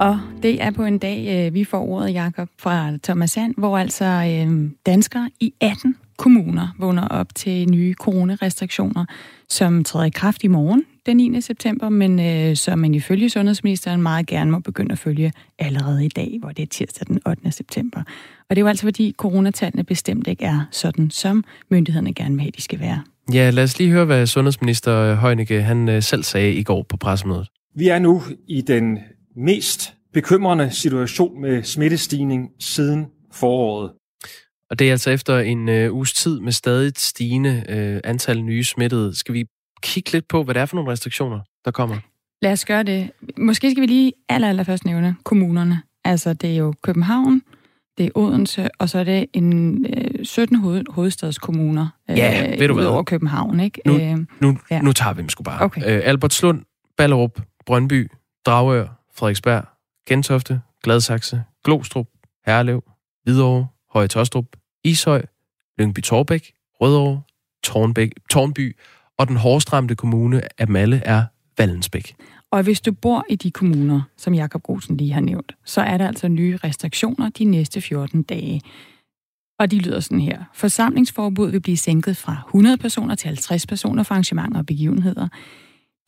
Og det er på en dag, øh, vi får ordet, Jakob fra Thomas Sand, hvor altså øh, danskere i 18 kommuner vågner op til nye coronarestriktioner, som træder i kraft i morgen, den 9. september, men øh, som man ifølge sundhedsministeren meget gerne må begynde at følge allerede i dag, hvor det er tirsdag den 8. september. Og det er jo altså fordi coronatallene bestemt ikke er sådan, som myndighederne gerne vil have, de skal være. Ja, lad os lige høre, hvad sundhedsminister Højnække han øh, selv sagde i går på pressemødet. Vi er nu i den mest bekymrende situation med smittestigning siden foråret. Og det er altså efter en øh, uges tid med stadig stigende øh, antal nye smittede. Skal vi kigge lidt på, hvad det er for nogle restriktioner, der kommer? Lad os gøre det. Måske skal vi lige aller, aller først nævne kommunerne. Altså, det er jo København, det er Odense, og så er det en øh, 17 hoved, hovedstadskommuner øh, ja, ved du hvad? over København. Ikke? Nu, øh, nu, ja. nu tager vi dem sgu bare. Okay. Øh, Albertslund, Ballerup, Brøndby, Dragør, Frederiksberg, Gentofte, Gladsaxe, Glostrup, Herlev, Hvidovre, Høje Tostrup, Ishøj, Lyngby Torbæk, Rødovre, Tornbæk, Tornby og den hårdstramte kommune af Malle er Vallensbæk. Og hvis du bor i de kommuner, som Jakob Grosen lige har nævnt, så er der altså nye restriktioner de næste 14 dage. Og de lyder sådan her. Forsamlingsforbud vil blive sænket fra 100 personer til 50 personer for arrangementer og begivenheder.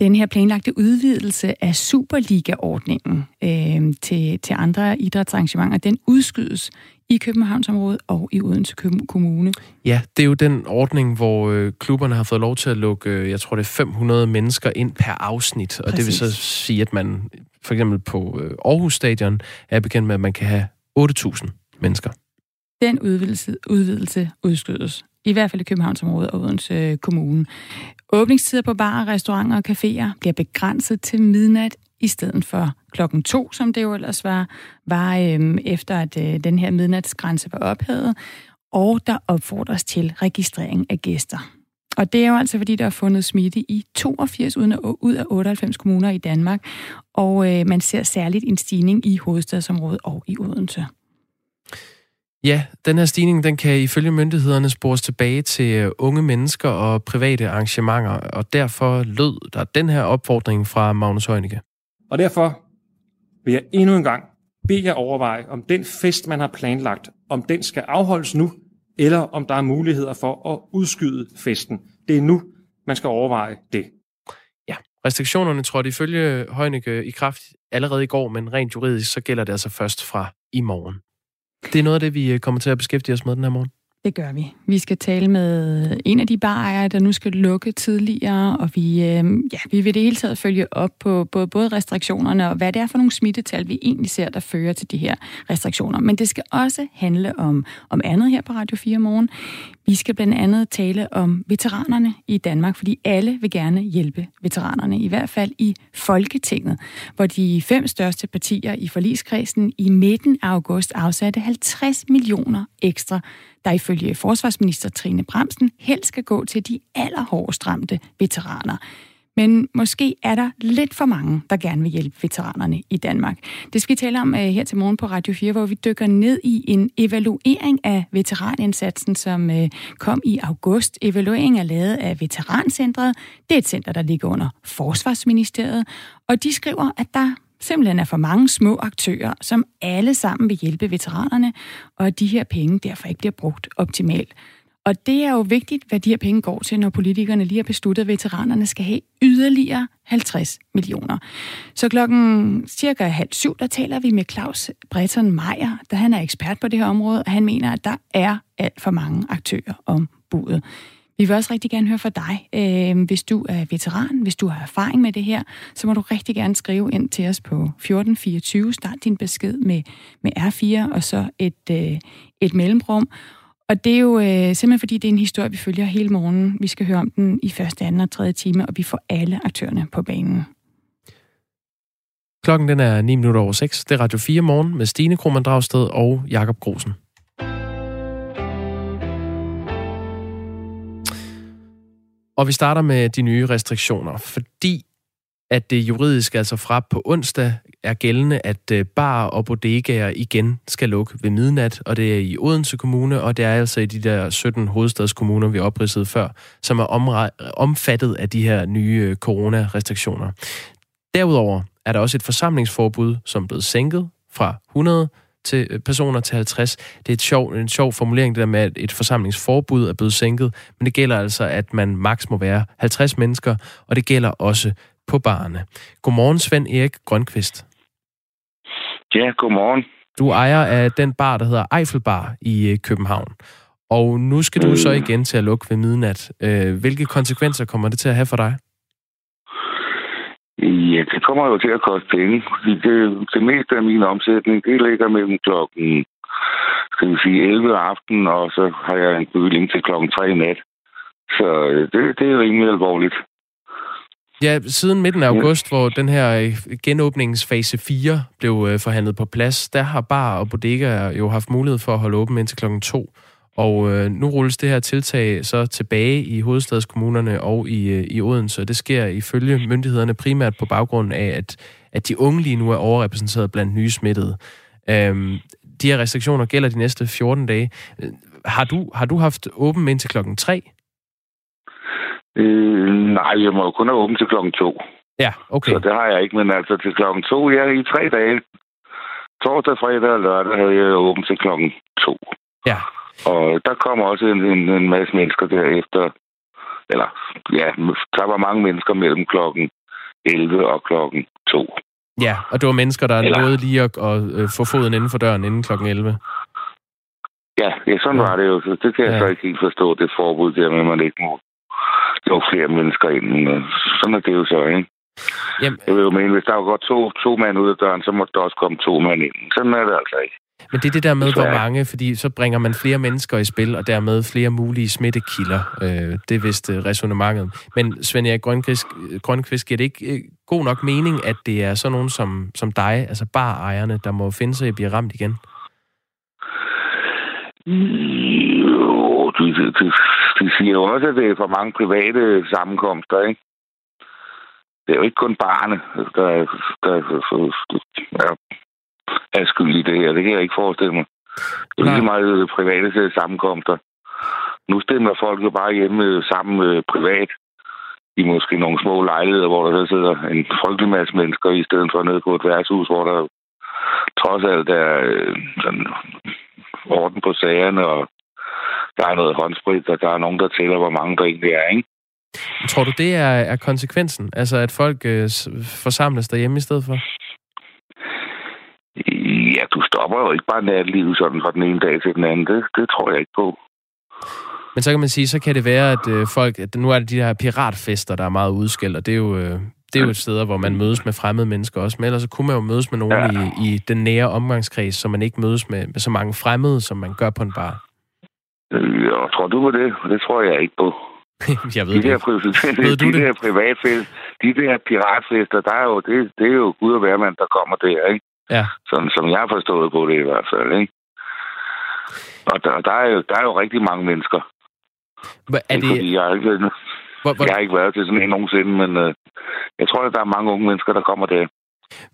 Den her planlagte udvidelse af Superliga-ordningen øh, til, til andre idrætsarrangementer, den udskydes i Københavnsområdet og i Odense Kommune. Ja, det er jo den ordning, hvor øh, klubberne har fået lov til at lukke, øh, jeg tror det er 500 mennesker ind per afsnit. Præcis. Og det vil så sige, at man for eksempel på øh, Aarhus Stadion er bekendt med, at man kan have 8.000 mennesker. Den udvidelse, udvidelse udskydes. I hvert fald i Københavnsområdet og Odense øh, Kommune. Åbningstider på barer, restauranter og caféer bliver begrænset til midnat i stedet for klokken to, som det jo ellers var, var øhm, efter at øh, den her midnatsgrænse var ophævet, og der opfordres til registrering af gæster. Og det er jo altså, fordi der er fundet smitte i 82 ud af 98 kommuner i Danmark, og øh, man ser særligt en stigning i hovedstadsområdet og i Odense. Ja, den her stigning den kan ifølge myndighederne spores tilbage til øh, unge mennesker og private arrangementer, og derfor lød der den her opfordring fra Magnus Heunicke. Og derfor vil jeg endnu en gang bede jer overveje, om den fest, man har planlagt, om den skal afholdes nu, eller om der er muligheder for at udskyde festen. Det er nu, man skal overveje det. Ja, restriktionerne trådte ifølge Heunicke i kraft allerede i går, men rent juridisk så gælder det altså først fra i morgen. Det er noget af det, vi øh, kommer til at beskæftige os med den her morgen. Det gør vi. Vi skal tale med en af de barer, der nu skal lukke tidligere, og vi, øh, ja, vi vil det hele taget følge op på både, både restriktionerne og hvad det er for nogle smittetal, vi egentlig ser, der fører til de her restriktioner. Men det skal også handle om, om andet her på Radio 4 morgen. Vi skal blandt andet tale om veteranerne i Danmark, fordi alle vil gerne hjælpe veteranerne, i hvert fald i Folketinget, hvor de fem største partier i forligskredsen i midten af august afsatte 50 millioner ekstra der ifølge forsvarsminister Trine Bremsen helst skal gå til de allerhårdest ramte veteraner. Men måske er der lidt for mange, der gerne vil hjælpe veteranerne i Danmark. Det skal vi tale om øh, her til morgen på Radio 4, hvor vi dykker ned i en evaluering af veteranindsatsen, som øh, kom i august. Evalueringen er lavet af Veterancentret. Det er et center, der ligger under Forsvarsministeriet. Og de skriver, at der simpelthen er for mange små aktører, som alle sammen vil hjælpe veteranerne, og at de her penge derfor ikke bliver brugt optimalt. Og det er jo vigtigt, hvad de her penge går til, når politikerne lige har besluttet, at veteranerne skal have yderligere 50 millioner. Så klokken cirka halv syv, der taler vi med Claus Breton Meier, der han er ekspert på det her område, og han mener, at der er alt for mange aktører om budet. Vi vil også rigtig gerne høre fra dig. Øh, hvis du er veteran, hvis du har erfaring med det her, så må du rigtig gerne skrive ind til os på 1424. Start din besked med, med R4 og så et, øh, et mellemrum. Og det er jo øh, simpelthen fordi, det er en historie, vi følger hele morgen. Vi skal høre om den i første, anden og tredje time, og vi får alle aktørerne på banen. Klokken den er 9 minutter over 6. Det er Radio 4 morgen med Stine Krohmann Dragsted og Jakob Grosen. Og vi starter med de nye restriktioner, fordi at det juridisk altså fra på onsdag er gældende, at øh, bar og bodegaer igen skal lukke ved midnat, og det er i Odense Kommune, og det er altså i de der 17 hovedstadskommuner, vi opridsede før, som er omfattet af de her nye øh, coronarestriktioner. Derudover er der også et forsamlingsforbud, som er blevet sænket fra 100 til øh, personer til 50. Det er et sjov, en sjov formulering, det der med, at et forsamlingsforbud er blevet sænket, men det gælder altså, at man maks må være 50 mennesker, og det gælder også på barne. Godmorgen, Svend Erik Grønkvist. Ja, godmorgen. Du ejer af den bar, der hedder Eiffelbar i øh, København. Og nu skal du så igen til at lukke ved midnat. Øh, hvilke konsekvenser kommer det til at have for dig? Ja, det kommer jo til at koste penge. Fordi det, det meste af min omsætning, det ligger mellem klokken skal vi sige 11 aften, og så har jeg en bevilling til klokken 3 i nat. Så øh, det, det er rimelig alvorligt. Ja, siden midten af august, hvor den her øh, genåbningsfase 4 blev øh, forhandlet på plads, der har bar og bodega jo haft mulighed for at holde åben indtil klokken 2. Og øh, nu rulles det her tiltag så tilbage i hovedstadskommunerne og i, øh, i Odense. Det sker ifølge myndighederne primært på baggrund af, at, at de unge lige nu er overrepræsenteret blandt nye smittede. Øhm, de her restriktioner gælder de næste 14 dage. Har du, har du haft åben indtil klokken 3? Øh, nej, jeg må jo kun have åbent til klokken 2. Ja, okay. Så det har jeg ikke, men altså til klokken 2, ja, i tre dage. Torsdag, fredag og lørdag havde jeg åbent til klokken 2. Ja, Og der kommer også en, en, en masse mennesker derefter. Eller, ja, der var mange mennesker mellem klokken 11 og klokken 2. ja. Og det var mennesker, der Eller- nåede lige at, at øh, få foden inden for døren inden klokken 11. Ja, ja sådan Ja. var det jo. Så det kan jeg Ja. så ikke helt forstå, det forbud der med, at man ikke må lukke flere mennesker ind. Sådan er det jo så, ikke? Jamen, Jeg vil jo mene, hvis der var godt to, to mand ud af døren, så måtte der også komme to mand ind. Sådan er det altså ikke. Men det er det der med, hvor mange, fordi så bringer man flere mennesker i spil, og dermed flere mulige smittekilder. Øh, det er vist øh, resonemanget. Men Svend Erik Grønkvist, Grønkvist, giver det ikke øh, god nok mening, at det er sådan nogen som, som dig, altså barejerne, der må finde sig i at blive ramt igen? Jo, de, de, de, de siger jo også, at det er for mange private sammenkomster, ikke? Det er jo ikke kun barne, der, der, der er, er skyld i det her. Det kan jeg ikke forestille mig. Det er lige meget private sammenkomster. Nu stemmer folk jo bare hjemme sammen øh, privat i måske nogle små lejligheder, hvor der så sidder en frygtelig masse mennesker, i stedet for nede på et værtshus, hvor der trods alt er øh, sådan orden på sagerne, og der er noget håndsprit, og der er nogen, der tæller, hvor mange der egentlig er, ikke? Tror du, det er, er konsekvensen? Altså, at folk øh, forsamles derhjemme i stedet for? Ja, du stopper jo ikke bare natlivet sådan fra den ene dag til den anden. Det, det tror jeg ikke på. Men så kan man sige, så kan det være, at øh, folk... At nu er det de her piratfester, der er meget udskilt, og det er jo... Øh, det er jo et sted, hvor man mødes med fremmede mennesker også. Men ellers så kunne man jo mødes med nogen ja. i, i den nære omgangskreds, så man ikke mødes med, med så mange fremmede, som man gør på en bar. Øh, Og tror du på det? Det tror jeg ikke på. jeg ved De det der, pri- Ved du de det? der privatfest, de der piratfester, der er jo, det, det er jo Gud og hvermand, der kommer der, ikke? Ja. Sådan, som jeg har forstået på det i hvert fald, ikke? Og der, der, er, jo, der er jo rigtig mange mennesker. Hva- Er det, jeg, har ikke, hvor, hvor, jeg har ikke været til sådan en nogensinde, men øh, jeg tror, at der er mange unge mennesker, der kommer der.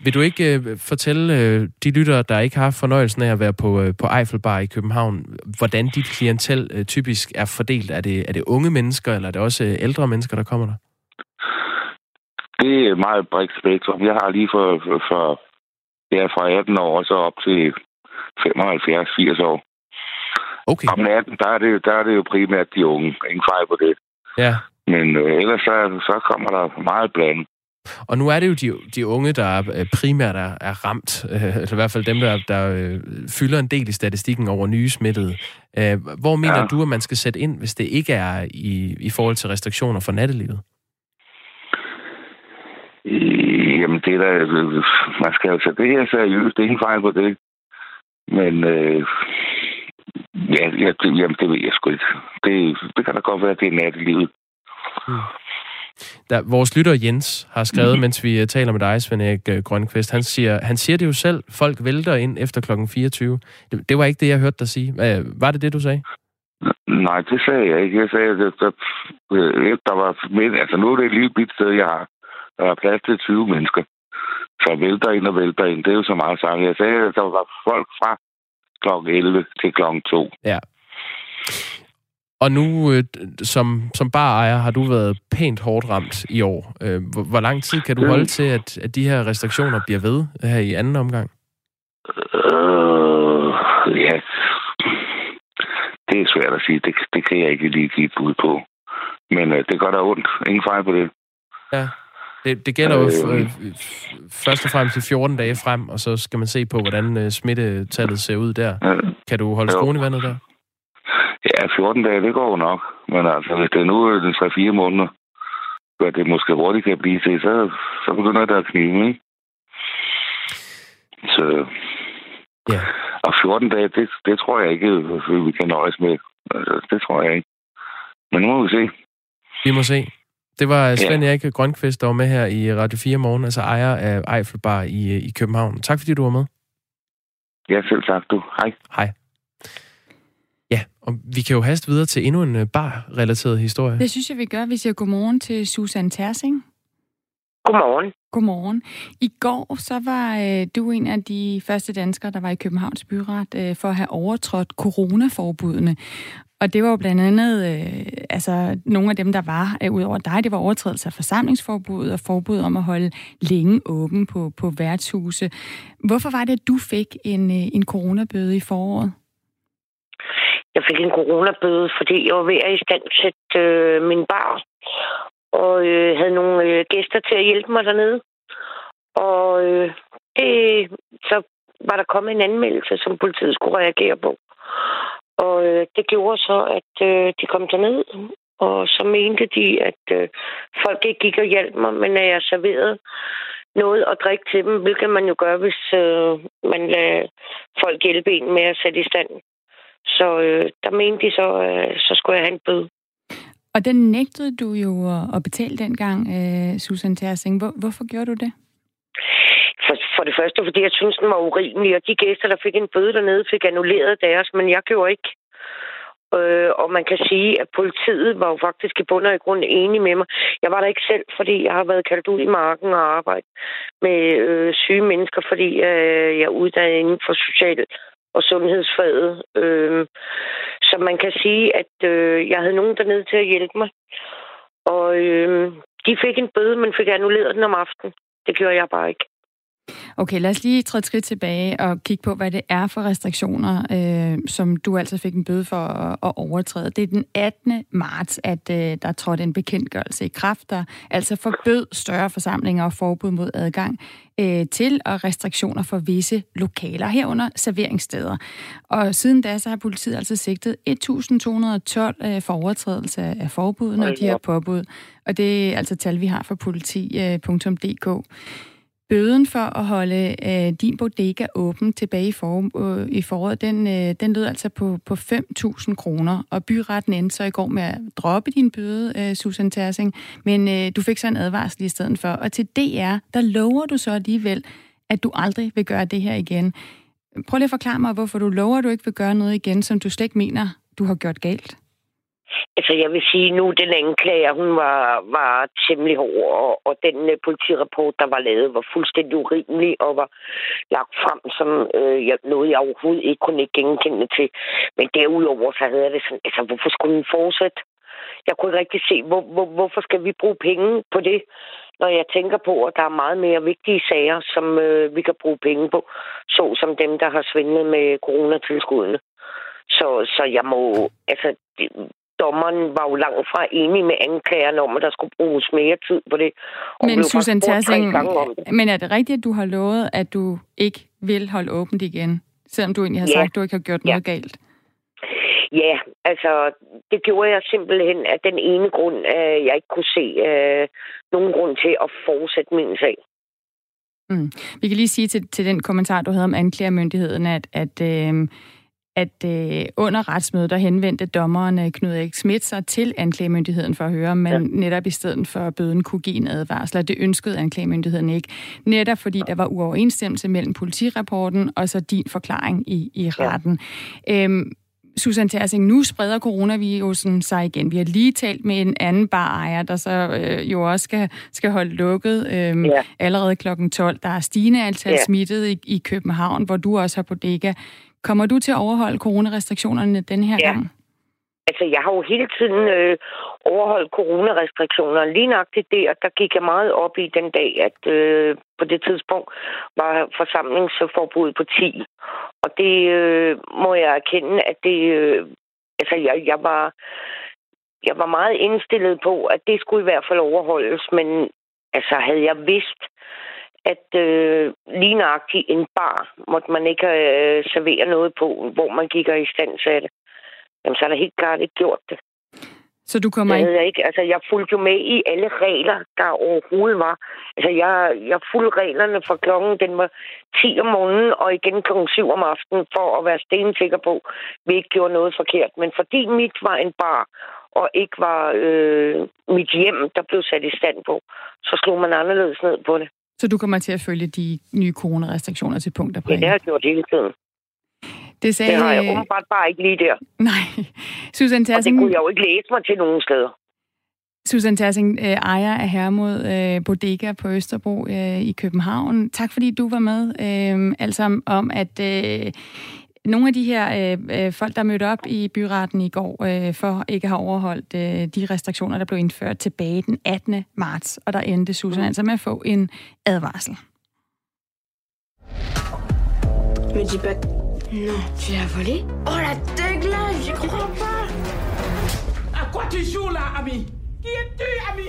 Vil du ikke øh, fortælle øh, de lyttere, der ikke har fornøjelsen af at være på, øh, på Eiffelbar i København, hvordan dit klientel øh, typisk er fordelt? Er det, er det unge mennesker, eller er det også øh, ældre mennesker, der kommer der? Det er et meget bredt spektrum. Jeg har lige for, for, for ja, fra 18 år og så op til 75-80 år. Okay, Om natten, der er, det, der er det jo primært de unge. Ingen fejl på det. ja. Men øh, ellers så, så kommer der meget blandet. Og nu er det jo de, de unge, der øh, primært er, er ramt, øh, eller i hvert fald dem, der, der øh, fylder en del i statistikken over nye smittede. Øh, hvor mener Ja. du, at man skal sætte ind, hvis det ikke er i, i forhold til restriktioner for nattelivet? Jamen, det er øh, Man skal jo tage det her seriøst. Det er ingen fejl på det. Men... Øh, ja, ja det, jamen, det ved jeg sgu ikke. Det, det kan da godt være, at det er nattelivet. Der, vores lytter Jens har skrevet, mens vi uh, taler med dig, Svend Erik uh, Grønkvist, han siger, han siger det jo selv, folk vælter ind efter klokken 24. Det, det var ikke det, jeg hørte dig sige. Uh, var det det, du sagde? Nej, det sagde jeg ikke. Jeg sagde, at der, der, øh, der var... Men, altså, nu er det et lille bit sted, jeg har. Der er plads til 20 mennesker. Så vælter ind og vælter ind. Det er jo så meget sagt. Jeg sagde, at der var folk fra klokken 11 til klokken 2. Ja. Og nu, øh, som, som barejer, har du været pænt hårdt ramt i år. Øh, hvor, hvor lang tid kan du holde til, at, at de her restriktioner bliver ved her i anden omgang? Øh, ja, det er svært at sige. Det, det kan jeg ikke lige give bud på. Men øh, det gør der ondt. Ingen fejl på det. Ja. Det, det gælder jo øh, først og fremmest i 14 dage frem, og så skal man se på, hvordan øh, smittetallet ser ud der. Ja. Kan du holde skruen i vandet der? Ja, 14 dage, det går nok. Men altså, hvis det er nu den 3-4 måneder, hvad det måske hurtigt kan blive til, så, så begynder det at knive, ikke? Så... Ja. Og 14 dage, det, det tror jeg ikke, vi kan nøjes med. Altså, det tror jeg ikke. Men nu må vi se. Vi må se. Det var Svend ja. Erik Grønkvist, der var med her i Radio 4 morgen, altså ejer af Eiffelbar i, i København. Tak fordi du var med. Ja, selv tak du. Hej. Hej. Og vi kan jo haste videre til endnu en øh, bar-relateret historie. Det synes jeg, vi gør. Vi siger godmorgen til Susan Tersing. Godmorgen. Godmorgen. I går så var øh, du en af de første danskere, der var i Københavns Byret øh, for at have overtrådt coronaforbudene. Og det var jo blandt andet øh, altså, nogle af dem, der var øh, ud over dig. Det var overtrædelse af forsamlingsforbud og forbud om at holde længe åben på, på værtshuse. Hvorfor var det, at du fik en, øh, en coronabøde i foråret? Jeg fik en coronabøde, fordi jeg var ved at i stand sætte øh, min bar og øh, havde nogle øh, gæster til at hjælpe mig dernede. Og øh, det, så var der kommet en anmeldelse, som politiet skulle reagere på. Og øh, det gjorde så, at øh, de kom derned, og så mente de, at øh, folk ikke gik og hjalp mig, men at jeg serverede noget at drikke til dem, hvilket man jo gør, hvis øh, man lader folk hjælpe en med at sætte i stand. Så øh, der mente de så, øh, så skulle jeg have en bøde. Og den nægtede du jo at betale dengang, øh, Susan Tersing. Hvor, hvorfor gjorde du det? For, for det første, fordi jeg synes, den var urimelig, og de gæster, der fik en bøde dernede, fik annulleret deres, men jeg gjorde ikke. Øh, og man kan sige, at politiet var jo faktisk i bund og i grund enige med mig. Jeg var der ikke selv, fordi jeg har været kaldt ud i marken og arbejdet med øh, syge mennesker, fordi øh, jeg er uddannet inden for social og sundhedsfaget. Øh, så man kan sige, at øh, jeg havde nogen dernede til at hjælpe mig. Og øh, de fik en bøde, men fik annulleret den om aftenen. Det gjorde jeg bare ikke. Okay, lad os lige træde skridt tilbage og kigge på, hvad det er for restriktioner, øh, som du altså fik en bøde for at, at overtræde. Det er den 18. marts, at øh, der trådte en bekendtgørelse i kraft, der altså forbød større forsamlinger og forbud mod adgang øh, til og restriktioner for visse lokaler, herunder serveringssteder. Og siden da, så har politiet altså sigtet 1.212 øh, for overtrædelse af forbudene og de her påbud. Og det er altså tal, vi har fra politi.dk. Øh, Bøden for at holde øh, din bodega åben tilbage i, for, øh, i foråret, den, øh, den lød altså på, på 5.000 kroner, og byretten endte så i går med at droppe din bøde, øh, Susan Tersing, men øh, du fik så en advarsel i stedet for. Og til DR, der lover du så alligevel, at du aldrig vil gøre det her igen. Prøv lige at forklare mig, hvorfor du lover, at du ikke vil gøre noget igen, som du slet ikke mener, du har gjort galt. Altså, jeg vil sige nu, den anklager, hun var, var temmelig hård, og, og den uh, politirapport, der var lavet, var fuldstændig urimelig og var lagt frem som øh, jeg, noget, jeg overhovedet ikke kunne ikke genkende til. Men derudover, så havde jeg det sådan, altså, hvorfor skulle hun fortsætte? Jeg kunne ikke rigtig se, hvor, hvor, hvorfor skal vi bruge penge på det, når jeg tænker på, at der er meget mere vigtige sager, som øh, vi kan bruge penge på, så som dem, der har svindlet med coronatilskuddene. Så, så jeg må, altså, det, dommeren var jo langt fra enig med anklagerne om, at der skulle bruges mere tid på det. Og men Susan Tersing, men er det rigtigt, at du har lovet, at du ikke vil holde åbent igen, selvom du egentlig har ja. sagt, at du ikke har gjort noget ja. galt? Ja, altså, det gjorde jeg simpelthen af den ene grund, at jeg ikke kunne se uh, nogen grund til at fortsætte min sag. Mm. Vi kan lige sige til, til den kommentar, du havde om anklagermyndigheden, at, at øh, at øh, under retsmødet, der henvendte dommeren øh, Knud Erik Schmidt sig til anklagemyndigheden for at høre, om man ja. netop i stedet for bøden kunne give en advarsel, og det ønskede anklagemyndigheden ikke. Netop fordi der var uoverensstemmelse mellem politirapporten og så din forklaring i, i retten. Ja. Øhm, Susan Tersing, nu spreder coronavirusen sig igen. Vi har lige talt med en anden barejer, der så øh, jo også skal, skal holde lukket øh, ja. allerede kl. 12. Der er stigende antal ja. smittede i, i København, hvor du også har bodega. Kommer du til at overholde coronarestriktionerne den her ja. gang? altså, jeg har jo hele tiden øh, overholdt coronarestriktioner. Lige nøjagtigt der, der gik jeg meget op i den dag, at øh, på det tidspunkt var forsamlingsforbud på 10. Og det øh, må jeg erkende, at det... Øh, altså, jeg, jeg var... Jeg var meget indstillet på, at det skulle i hvert fald overholdes, men altså havde jeg vidst, at øh, lige nøjagtigt en bar måtte man ikke øh, servere noget på, hvor man gik og i stand det jamen så er der helt klart ikke gjort det. Så du kommer ikke? Jeg ikke? Altså, jeg fulgte jo med i alle regler, der overhovedet var. Altså, jeg, jeg fulgte reglerne fra klokken, den var 10 om morgenen, og igen klokken 7 om aftenen, for at være stensikker på, at vi ikke gjorde noget forkert. Men fordi mit var en bar, og ikke var øh, mit hjem, der blev sat i stand på, så slog man anderledes ned på det. Så du kommer til at følge de nye coronarestriktioner til punkt og Ja, det har jeg gjort hele tiden. Det, sagde... det har jeg åbenbart bare ikke lige der. Nej. Susan Tersing... Og det kunne jeg jo ikke læse mig til nogen steder. Susan Tersing, øh, ejer af Hermod øh, Bodega på Østerbro øh, i København. Tak fordi du var med. Altså om, at nogle af de her folk, der mødte op i byretten i går for ikke at have overholdt de restriktioner, der blev indført tilbage den 18. marts, og der endte Susan altså med at få en advarsel. Me dis pas non. Tu l'as volé Oh la dégueulasse, j'y crois pas À quoi tu joues là, ami Qui es-tu, ami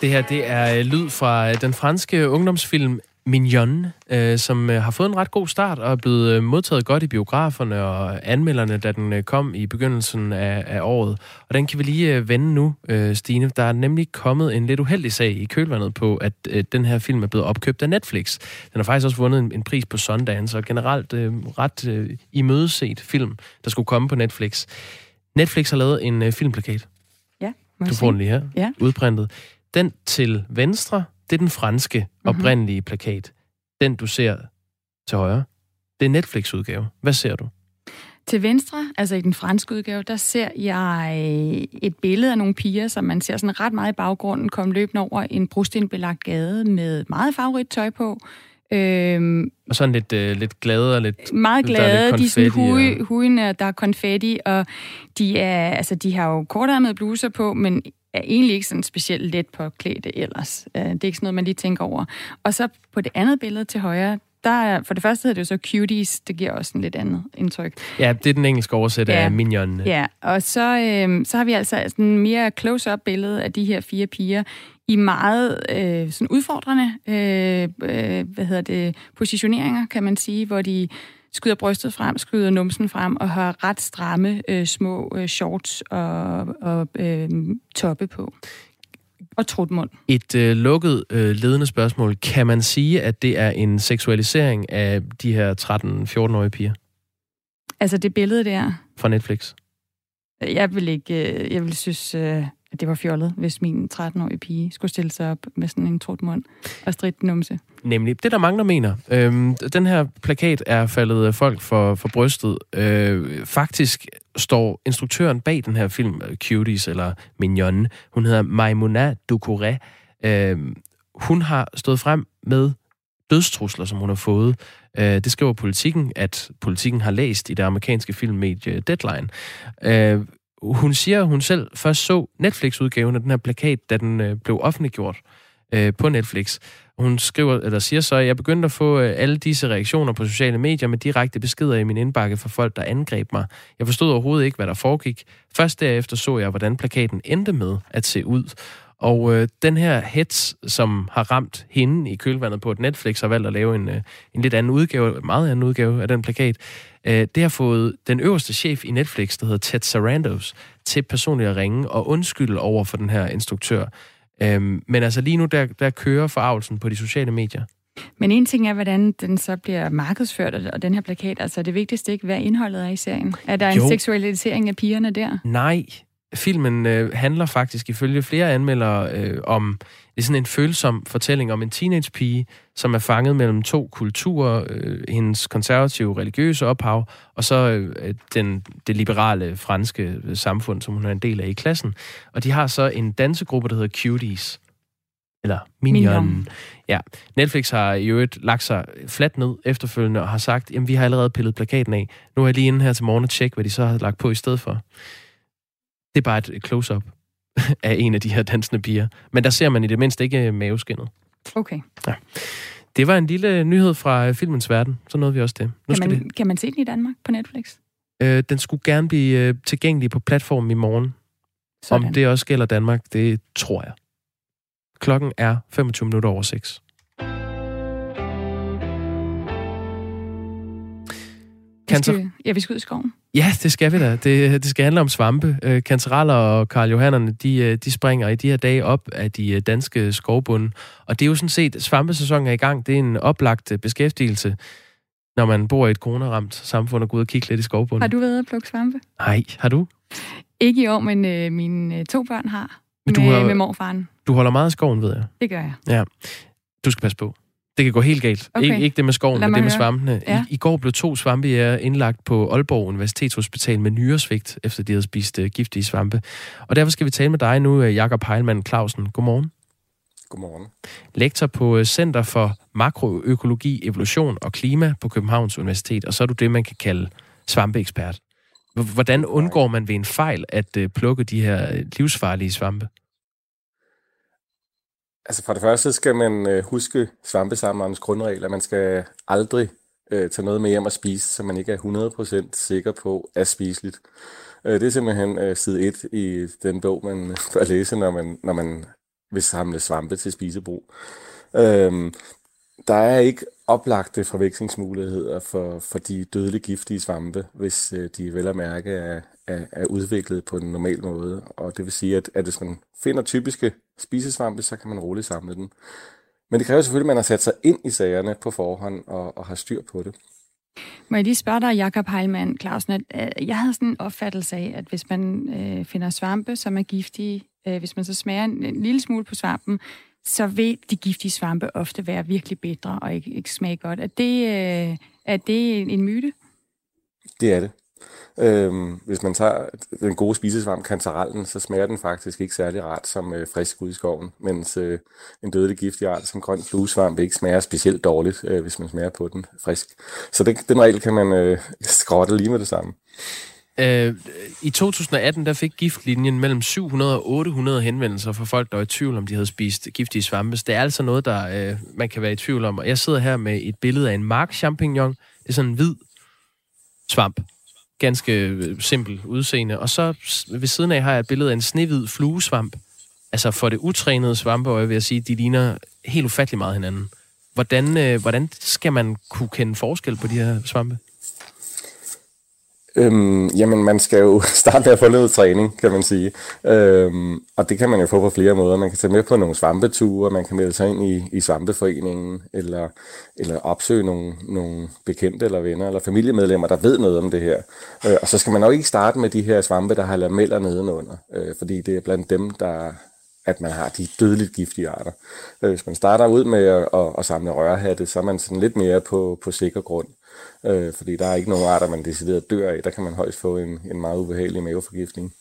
Det her, det er øh, lyd fra øh, den franske ungdomsfilm Mignon, øh, som øh, har fået en ret god start og er blevet øh, modtaget godt i biograferne og anmelderne, da den øh, kom i begyndelsen af, af året. Og den kan vi lige øh, vende nu, øh, Stine. Der er nemlig kommet en lidt uheldig sag i kølvandet på, at øh, den her film er blevet opkøbt af Netflix. Den har faktisk også vundet en, en pris på Sundance, og generelt øh, ret øh, imødeset film, der skulle komme på Netflix. Netflix har lavet en øh, filmplakat. Ja, Du får den lige her, ja. udprintet. Den til venstre, det er den franske mm-hmm. oprindelige plakat. Den, du ser til højre, det er Netflix-udgave. Hvad ser du? Til venstre, altså i den franske udgave, der ser jeg et billede af nogle piger, som man ser sådan ret meget i baggrunden, komme løbende over en brostenbelagt gade med meget farverigt tøj på. Øhm, og sådan lidt, øh, lidt glade og lidt... Meget glade. De er sådan hui, huine, der er konfetti, og de, er, altså, de har jo kortærmede bluser på, men er egentlig ikke sådan specielt let påklædte ellers. Øh, det er ikke sådan noget, man lige tænker over. Og så på det andet billede til højre, der er, for det første hedder det jo så cuties, det giver også en lidt andet indtryk. Ja, det er den engelske oversæt ja. af Minion. Ja, og så, øh, så har vi altså sådan mere close-up billede af de her fire piger i meget øh, sådan udfordrende øh, øh, hvad hedder det, positioneringer, kan man sige, hvor de skyder brystet frem, skyder numsen frem og har ret stramme øh, små øh, shorts og, og øh, toppe på. Og trutmund. Et øh, lukket øh, ledende spørgsmål. Kan man sige, at det er en seksualisering af de her 13-14-årige piger? Altså det billede der? Fra Netflix? Jeg vil ikke, øh, jeg vil synes, øh, at det var fjollet, hvis min 13-årige pige skulle stille sig op med sådan en trutmund og stridt numse. Nemlig. Det, der mange mener. Øhm, den her plakat er faldet øh, folk for, for brystet. Øh, faktisk står instruktøren bag den her film, øh, Cuties eller Mignon, hun hedder Maimouna Ducouré. Øh, hun har stået frem med dødstrusler, som hun har fået. Øh, det skriver politikken, at politikken har læst i det amerikanske filmmedie Deadline. Øh, hun siger, at hun selv først så Netflix-udgaven af den her plakat, da den øh, blev offentliggjort øh, på Netflix. Hun skriver, eller siger så, at jeg begyndte at få øh, alle disse reaktioner på sociale medier med direkte beskeder i min indbakke fra folk, der angreb mig. Jeg forstod overhovedet ikke, hvad der foregik. Først derefter så jeg, hvordan plakaten endte med at se ud. Og øh, den her hets, som har ramt hende i kølvandet på, at Netflix har valgt at lave en, øh, en lidt anden udgave, meget anden udgave af den plakat, øh, det har fået den øverste chef i Netflix, der hedder Ted Sarandos, til personligt at ringe og undskylde over for den her instruktør. Øhm, men altså lige nu, der, der kører forarvelsen på de sociale medier. Men en ting er, hvordan den så bliver markedsført, og den her plakat, altså det vigtigste ikke, hvad indholdet er i serien. Er der jo. en seksualisering af pigerne der? Nej, filmen øh, handler faktisk ifølge flere anmeldere øh, om det er sådan en følsom fortælling om en teenagepige, som er fanget mellem to kulturer, øh, hendes konservative religiøse ophav, og så øh, den, det liberale franske samfund, som hun er en del af i klassen. Og de har så en dansegruppe, der hedder Cuties. Eller Mignon. Mignon. Ja. Netflix har i øvrigt lagt sig fladt ned efterfølgende og har sagt, jamen vi har allerede pillet plakaten af. Nu er jeg lige inde her til morgen og tjekke, hvad de så har lagt på i stedet for. Det er bare et close-up af en af de her dansende piger. Men der ser man i det mindste ikke maveskinnet. Okay. Det var en lille nyhed fra øh, filmens verden. Så nåede vi også det. Nu Kan man, kan man se den i Danmark på Netflix? det. Øh, den skulle gerne blive øh, tilgængelig på platformen i morgen. Sådan. Om det også gælder Danmark, det tror jeg. Klokken er 25 minutter over 6. Vi Cancer. skal, ja, vi skal ud i skoven. Ja, det skal vi da. Det, det skal handle om svampe. Øh, Kantereller og Karl Johannerne, de, øh, de springer i de her dage op af de øh, danske skovbunde. Og det er jo sådan set, svampesæsonen er i gang. Det er en oplagt øh, beskæftigelse, når man bor i et coronaramt samfund og går ud og kigge lidt i skovbunden. Har du været at plukke svampe? Nej, har du? Ikke i år, men øh, mine øh, to børn har. Men du med, har- med morfaren. Du holder meget af skoven, ved jeg. Det gør jeg. Du skal passe på. Det kan gå helt galt. Okay. Ikke, ikke det med skoven, Lad men det med høre. svampene. Ja. I, I går blev to svampejæger indlagt på Aalborg Universitetshospital med nyresvigt, efter de havde spist uh, giftige svampe. Og derfor skal vi tale med dig nu, uh, Jakob Heilmann Clausen. Godmorgen. Godmorgen. Lektor på uh, Center for Makroøkologi, Evolution og Klima på Københavns Universitet. Og så er du det, man kan kalde svampeekspert. H- Hvordan undgår man ved en fejl at uh, plukke de her livsfarlige svampe? Altså for det første skal man øh, huske svampesamlerens grundregler. Man skal aldrig øh, tage noget med hjem og spise, som man ikke er 100% sikker på er spiseligt. Øh, det er simpelthen øh, side 1 i den bog, man bør læse, når man, når man vil samle svampe til spisebrug. Øhm, der er ikke oplagte forvekslingsmuligheder for, for de dødelige giftige svampe, hvis øh, de vel at mærke er, er, er udviklet på en normal måde. Og det vil sige, at, at hvis man finder typiske spisesvampe, så kan man roligt samle dem. Men det kræver selvfølgelig, at man har sat sig ind i sagerne på forhånd og, og har styr på det. Må jeg lige spørge dig, Jakob Heilmann Clausen, at øh, jeg havde sådan en opfattelse af, at hvis man øh, finder svampe, som er giftige, øh, hvis man så smager en, en lille smule på svampen, så vil de giftige svampe ofte være virkelig bedre og ikke, ikke smage godt. Er det, øh, er det en, en myte? Det er det. Øhm, hvis man tager den gode spisesvamp, kantarellen, så smager den faktisk ikke særlig rart som øh, frisk ud i skoven, mens øh, en dødelig giftig art som grøn fluesvamp ikke smager specielt dårligt, øh, hvis man smager på den frisk. Så den, den regel kan man øh, skrotte lige med det samme. Øh, I 2018 der fik giftlinjen mellem 700 og 800 henvendelser fra folk, der var i tvivl om, de havde spist giftige svampe. Så det er altså noget, der øh, man kan være i tvivl om. Og jeg sidder her med et billede af en mark champignon. Det er sådan en hvid svamp. Ganske øh, simpel udseende. Og så ved siden af har jeg et billede af en snehvid fluesvamp. Altså for det utrænede svampeøje vil jeg sige, de ligner helt ufattelig meget hinanden. Hvordan, øh, hvordan skal man kunne kende forskel på de her svampe? Øhm, jamen, man skal jo starte med at få noget træning, kan man sige. Øhm, og det kan man jo få på flere måder. Man kan tage med på nogle svampeture, man kan melde sig ind i, i svampeforeningen, eller, eller opsøge nogle, nogle bekendte eller venner eller familiemedlemmer, der ved noget om det her. Øh, og så skal man nok ikke starte med de her svampe, der har lameller nedenunder, øh, fordi det er blandt dem, der at man har de dødeligt giftige arter. Øh, hvis man starter ud med at, at, at samle rørhatte, så er man sådan lidt mere på, på sikker grund. Øh, Øh, fordi der er ikke nogen arter, man decideret dør af. Der kan man højst få en, en meget ubehagelig maveforgiftning.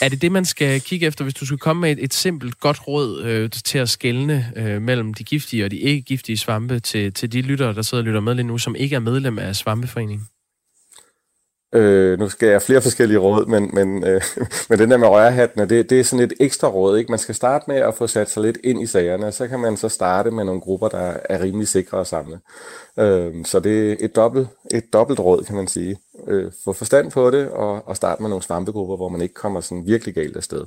Er det det, man skal kigge efter, hvis du skulle komme med et, et simpelt, godt råd øh, til at skelne øh, mellem de giftige og de ikke-giftige svampe til, til de lyttere, der sidder og lytter med lige nu, som ikke er medlem af Svampeforeningen? Øh, nu skal jeg have flere forskellige råd, men, men, øh, men den der med rørhattene, det, det er sådan et ekstra råd. Ikke? Man skal starte med at få sat sig lidt ind i sagerne, så kan man så starte med nogle grupper, der er rimelig sikre at samle. Øh, så det er et dobbelt, et dobbelt råd, kan man sige. Øh, få forstand på det, og, og starte med nogle svampegrupper, hvor man ikke kommer sådan virkelig galt afsted.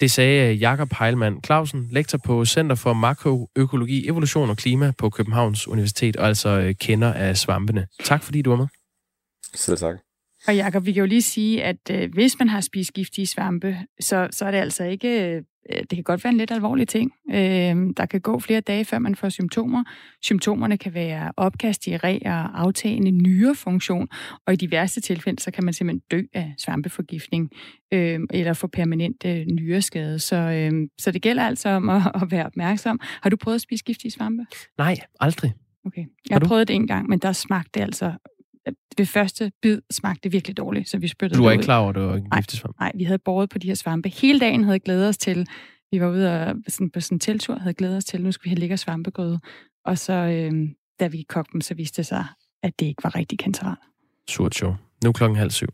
Det sagde Jakob Heilmann Clausen, lektor på Center for Makroøkologi, Evolution og Klima på Københavns Universitet, og altså øh, kender af svampene. Tak fordi du var med. Selv tak. Og Jacob, vi kan jo lige sige, at øh, hvis man har spist giftige svampe, så, så er det altså ikke... Øh, det kan godt være en lidt alvorlig ting. Øh, der kan gå flere dage, før man får symptomer. Symptomerne kan være opkast, diarré og aftagende nyrefunktion, og i de værste tilfælde, så kan man simpelthen dø af svampeforgiftning øh, eller få permanent øh, nyreskade. Så, øh, så det gælder altså om at, at være opmærksom. Har du prøvet at spise giftige svampe? Nej, aldrig. Okay. Jeg Har har prøvet det en gang, men der smagte det altså... Ved første bid smagte det virkelig dårligt, så vi spyttede Du er det ikke klar over, at det var en Nej. giftig svamp. Nej, vi havde båret på de her svampe. Hele dagen havde glædet os til, Vi var ude og, sådan, på sådan en teltur, havde glædet os til, nu skulle vi have lækker svampegrøde. Og så, øh, da vi kogte dem, så viste det sig, at det ikke var rigtig kanteral. Surt show. Nu klokken halv syv.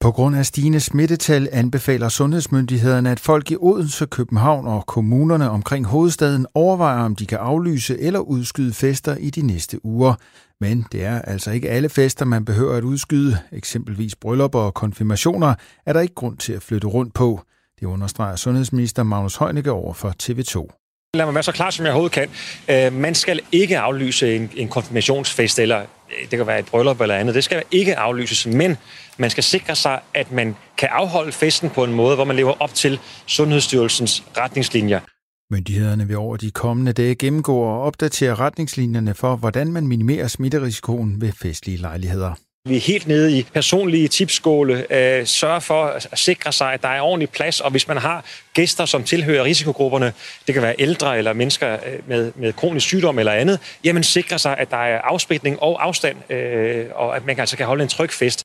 På grund af stigende smittetal anbefaler sundhedsmyndighederne, at folk i Odense, København og kommunerne omkring hovedstaden overvejer, om de kan aflyse eller udskyde fester i de næste uger. Men det er altså ikke alle fester, man behøver at udskyde. Eksempelvis bryllupper og konfirmationer er der ikke grund til at flytte rundt på. Det understreger sundhedsminister Magnus Heunicke over for TV2. Lad mig være så klar, som jeg overhovedet kan. Øh, man skal ikke aflyse en, en konfirmationsfest, eller øh, det kan være et bryllup eller andet. Det skal ikke aflyses, men man skal sikre sig, at man kan afholde festen på en måde, hvor man lever op til Sundhedsstyrelsens retningslinjer. Myndighederne vil over de kommende dage gennemgå og opdatere retningslinjerne for, hvordan man minimerer smitterisikoen ved festlige lejligheder. Vi er helt nede i personlige tipsskåle. Øh, sørge for at sikre sig, at der er ordentlig plads, og hvis man har gæster, som tilhører risikogrupperne, det kan være ældre eller mennesker øh, med, med kronisk sygdom eller andet, jamen sikre sig, at der er afspritning og afstand, øh, og at man altså kan holde en tryg fest.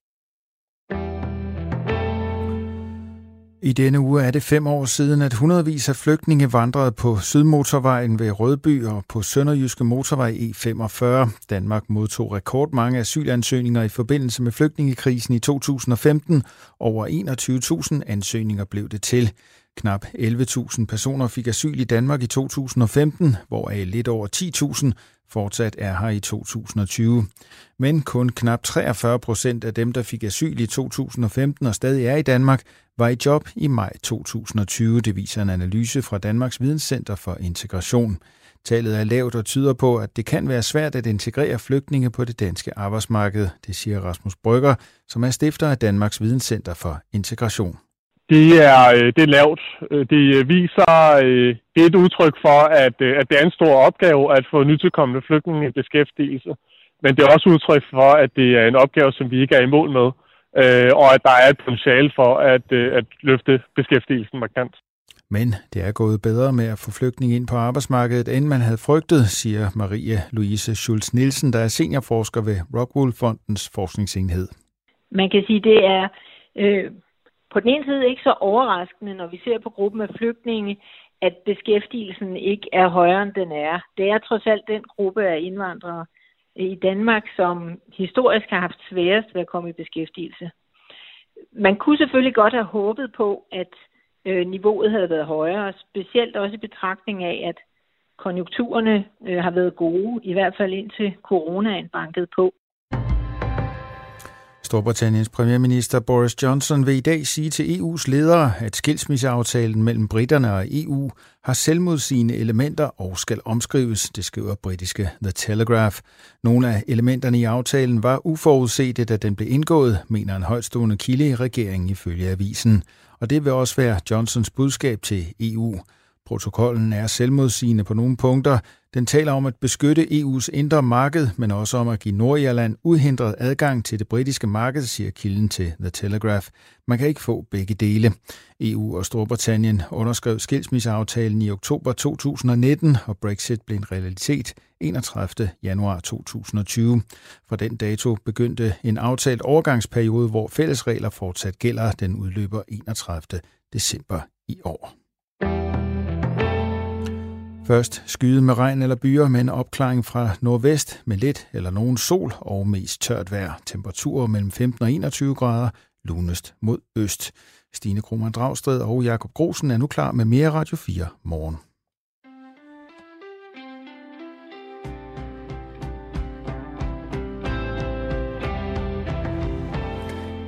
I denne uge er det fem år siden, at hundredvis af flygtninge vandrede på Sydmotorvejen ved Rødby og på Sønderjyske Motorvej E45. Danmark modtog rekordmange asylansøgninger i forbindelse med flygtningekrisen i 2015. Over 21.000 ansøgninger blev det til. Knap 11.000 personer fik asyl i Danmark i 2015, hvoraf lidt over 10.000 fortsat er her i 2020. Men kun knap 43 procent af dem, der fik asyl i 2015 og stadig er i Danmark, var i job i maj 2020. Det viser en analyse fra Danmarks Videnscenter for Integration. Tallet er lavt og tyder på, at det kan være svært at integrere flygtninge på det danske arbejdsmarked, det siger Rasmus Brygger, som er stifter af Danmarks Videnscenter for Integration. Det er, øh, det er lavt. Øh, det øh, viser, det er et udtryk for, at, at det er en stor opgave at få nytilkommende flygtninge i beskæftigelse. Men det er også udtryk for, at det er en opgave, som vi ikke er i mål med, og at der er et potentiale for at, at løfte beskæftigelsen markant. Men det er gået bedre med at få flygtninge ind på arbejdsmarkedet, end man havde frygtet, siger Marie Louise Schulz Nielsen, der er seniorforsker ved Rockwool Fondens forskningsenhed. Man kan sige, det er øh, på den ene side ikke så overraskende, når vi ser på gruppen af flygtninge, at beskæftigelsen ikke er højere, end den er. Det er trods alt den gruppe af indvandrere i Danmark, som historisk har haft sværest ved at komme i beskæftigelse. Man kunne selvfølgelig godt have håbet på, at øh, niveauet havde været højere, specielt også i betragtning af, at konjunkturerne øh, har været gode, i hvert fald indtil coronaen bankede på. Storbritanniens premierminister Boris Johnson vil i dag sige til EU's ledere, at skilsmisseaftalen mellem britterne og EU har selvmodsigende elementer og skal omskrives, det skriver britiske The Telegraph. Nogle af elementerne i aftalen var uforudsete, da den blev indgået, mener en højtstående kilde i regeringen ifølge avisen. Og det vil også være Johnsons budskab til EU. Protokollen er selvmodsigende på nogle punkter. Den taler om at beskytte EU's indre marked, men også om at give Nordirland uhindret adgang til det britiske marked, siger kilden til The Telegraph. Man kan ikke få begge dele. EU og Storbritannien underskrev skilsmisseaftalen i oktober 2019, og Brexit blev en realitet 31. januar 2020. Fra den dato begyndte en aftalt overgangsperiode, hvor fællesregler fortsat gælder. Den udløber 31. december i år. Først skyde med regn eller byer, men opklaring fra nordvest med lidt eller nogen sol og mest tørt vejr. Temperaturer mellem 15 og 21 grader, lunest mod øst. Stine Krohmann Dragsted og Jakob Grosen er nu klar med mere Radio 4 morgen.